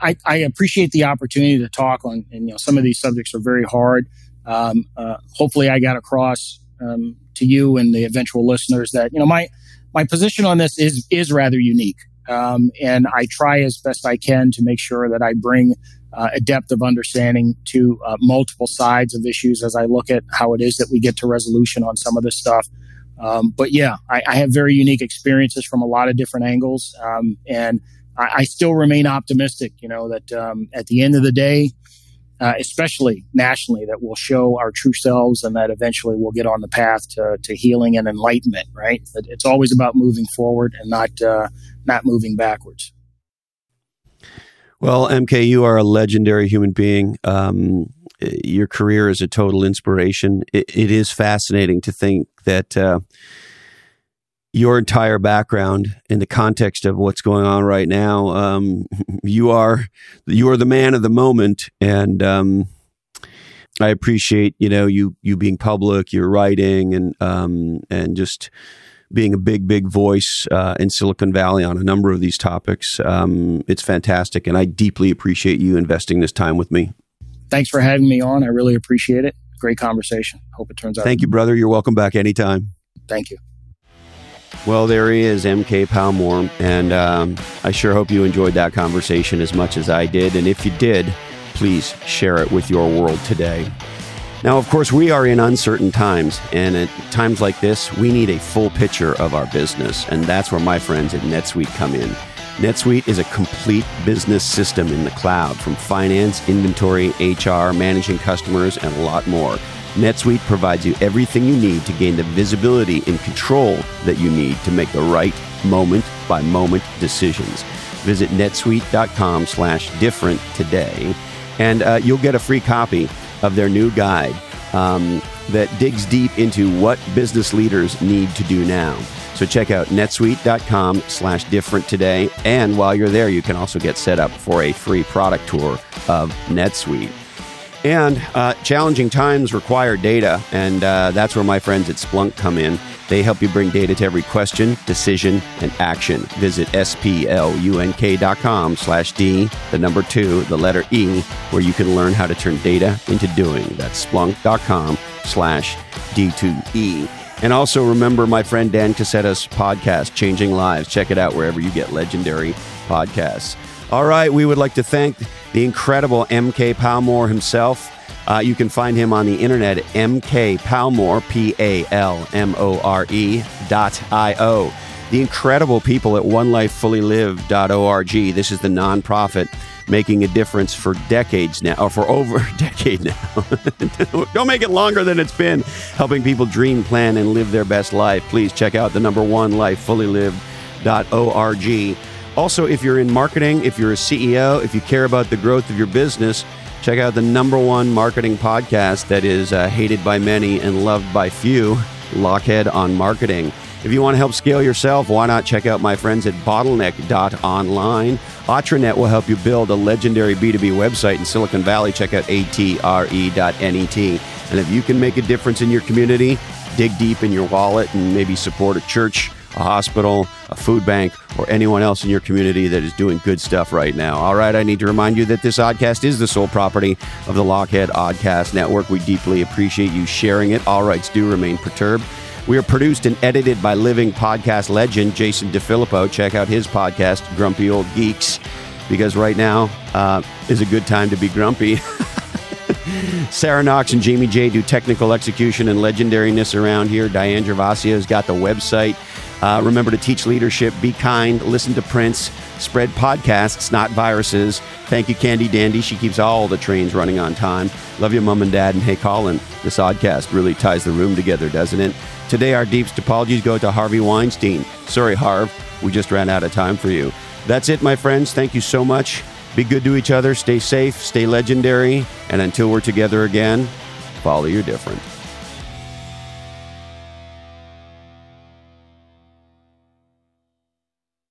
[SPEAKER 2] I, I appreciate the opportunity to talk on, and you know, some of these subjects are very hard. Um, uh, hopefully, I got across um, to you and the eventual listeners that you know my my position on this is is rather unique, um, and I try as best I can to make sure that I bring uh, a depth of understanding to uh, multiple sides of issues as I look at how it is that we get to resolution on some of this stuff. Um, but yeah, I, I, have very unique experiences from a lot of different angles, um, and I, I, still remain optimistic. You know that um, at the end of the day, uh, especially nationally, that we'll show our true selves, and that eventually we'll get on the path to, to healing and enlightenment. Right? It's always about moving forward and not uh, not moving backwards.
[SPEAKER 1] Well, MK, you are a legendary human being. Um, your career is a total inspiration. it, it is fascinating to think that uh, your entire background in the context of what's going on right now, um, you are you are the man of the moment, and um, I appreciate you know you you being public, your writing, and um, and just being a big, big voice uh, in Silicon Valley on a number of these topics. Um, it's fantastic, and I deeply appreciate you investing this time with me.
[SPEAKER 2] Thanks for having me on. I really appreciate it. Great conversation. Hope it turns out.
[SPEAKER 1] Thank you, brother. You're welcome back anytime.
[SPEAKER 2] Thank you.
[SPEAKER 1] Well, there he is, MK Palmore, and um, I sure hope you enjoyed that conversation as much as I did. And if you did, please share it with your world today. Now, of course, we are in uncertain times, and at times like this, we need a full picture of our business, and that's where my friends at NetSuite come in. NetSuite is a complete business system in the cloud from finance, inventory, HR, managing customers, and a lot more. NetSuite provides you everything you need to gain the visibility and control that you need to make the right moment by moment decisions. Visit netsuite.com slash different today, and uh, you'll get a free copy of their new guide um, that digs deep into what business leaders need to do now. So check out netsuite.com slash different today. And while you're there, you can also get set up for a free product tour of NetSuite. And uh, challenging times require data, and uh, that's where my friends at Splunk come in. They help you bring data to every question, decision, and action. Visit splunk.com slash D, the number two, the letter E, where you can learn how to turn data into doing. That's splunk.com slash D2E. And also remember my friend Dan Cassetta's podcast, Changing Lives. Check it out wherever you get legendary podcasts. All right, we would like to thank the incredible MK Palmore himself. Uh, you can find him on the internet at MK Palmore, P A L M O R E dot I O. The incredible people at onelifefullylive.org. This is the nonprofit making a difference for decades now, or for over a decade now. Don't make it longer than it's been, helping people dream, plan, and live their best life. Please check out the number one lifefullylive.org. Also, if you're in marketing, if you're a CEO, if you care about the growth of your business, check out the number one marketing podcast that is uh, hated by many and loved by few, Lochhead on Marketing. If you want to help scale yourself, why not check out my friends at bottleneck.online? Atranet will help you build a legendary B2B website in Silicon Valley. Check out atre.net. And if you can make a difference in your community, dig deep in your wallet and maybe support a church a hospital, a food bank, or anyone else in your community that is doing good stuff right now. All right, I need to remind you that this oddcast is the sole property of the Lochhead Oddcast Network. We deeply appreciate you sharing it. All rights do remain perturbed. We are produced and edited by living podcast legend Jason DeFilippo. Check out his podcast, Grumpy Old Geeks, because right now uh, is a good time to be grumpy. Sarah Knox and Jamie J do technical execution and legendariness around here. Diane Gervasio's got the website. Uh, remember to teach leadership, be kind, listen to Prince, spread podcasts, not viruses. Thank you, Candy Dandy. She keeps all the trains running on time. Love you, Mom and Dad. And hey, Colin, this oddcast really ties the room together, doesn't it? Today, our deepest apologies go to Harvey Weinstein. Sorry, Harv, we just ran out of time for you. That's it, my friends. Thank you so much. Be good to each other, stay safe, stay legendary, and until we're together again, follow your different.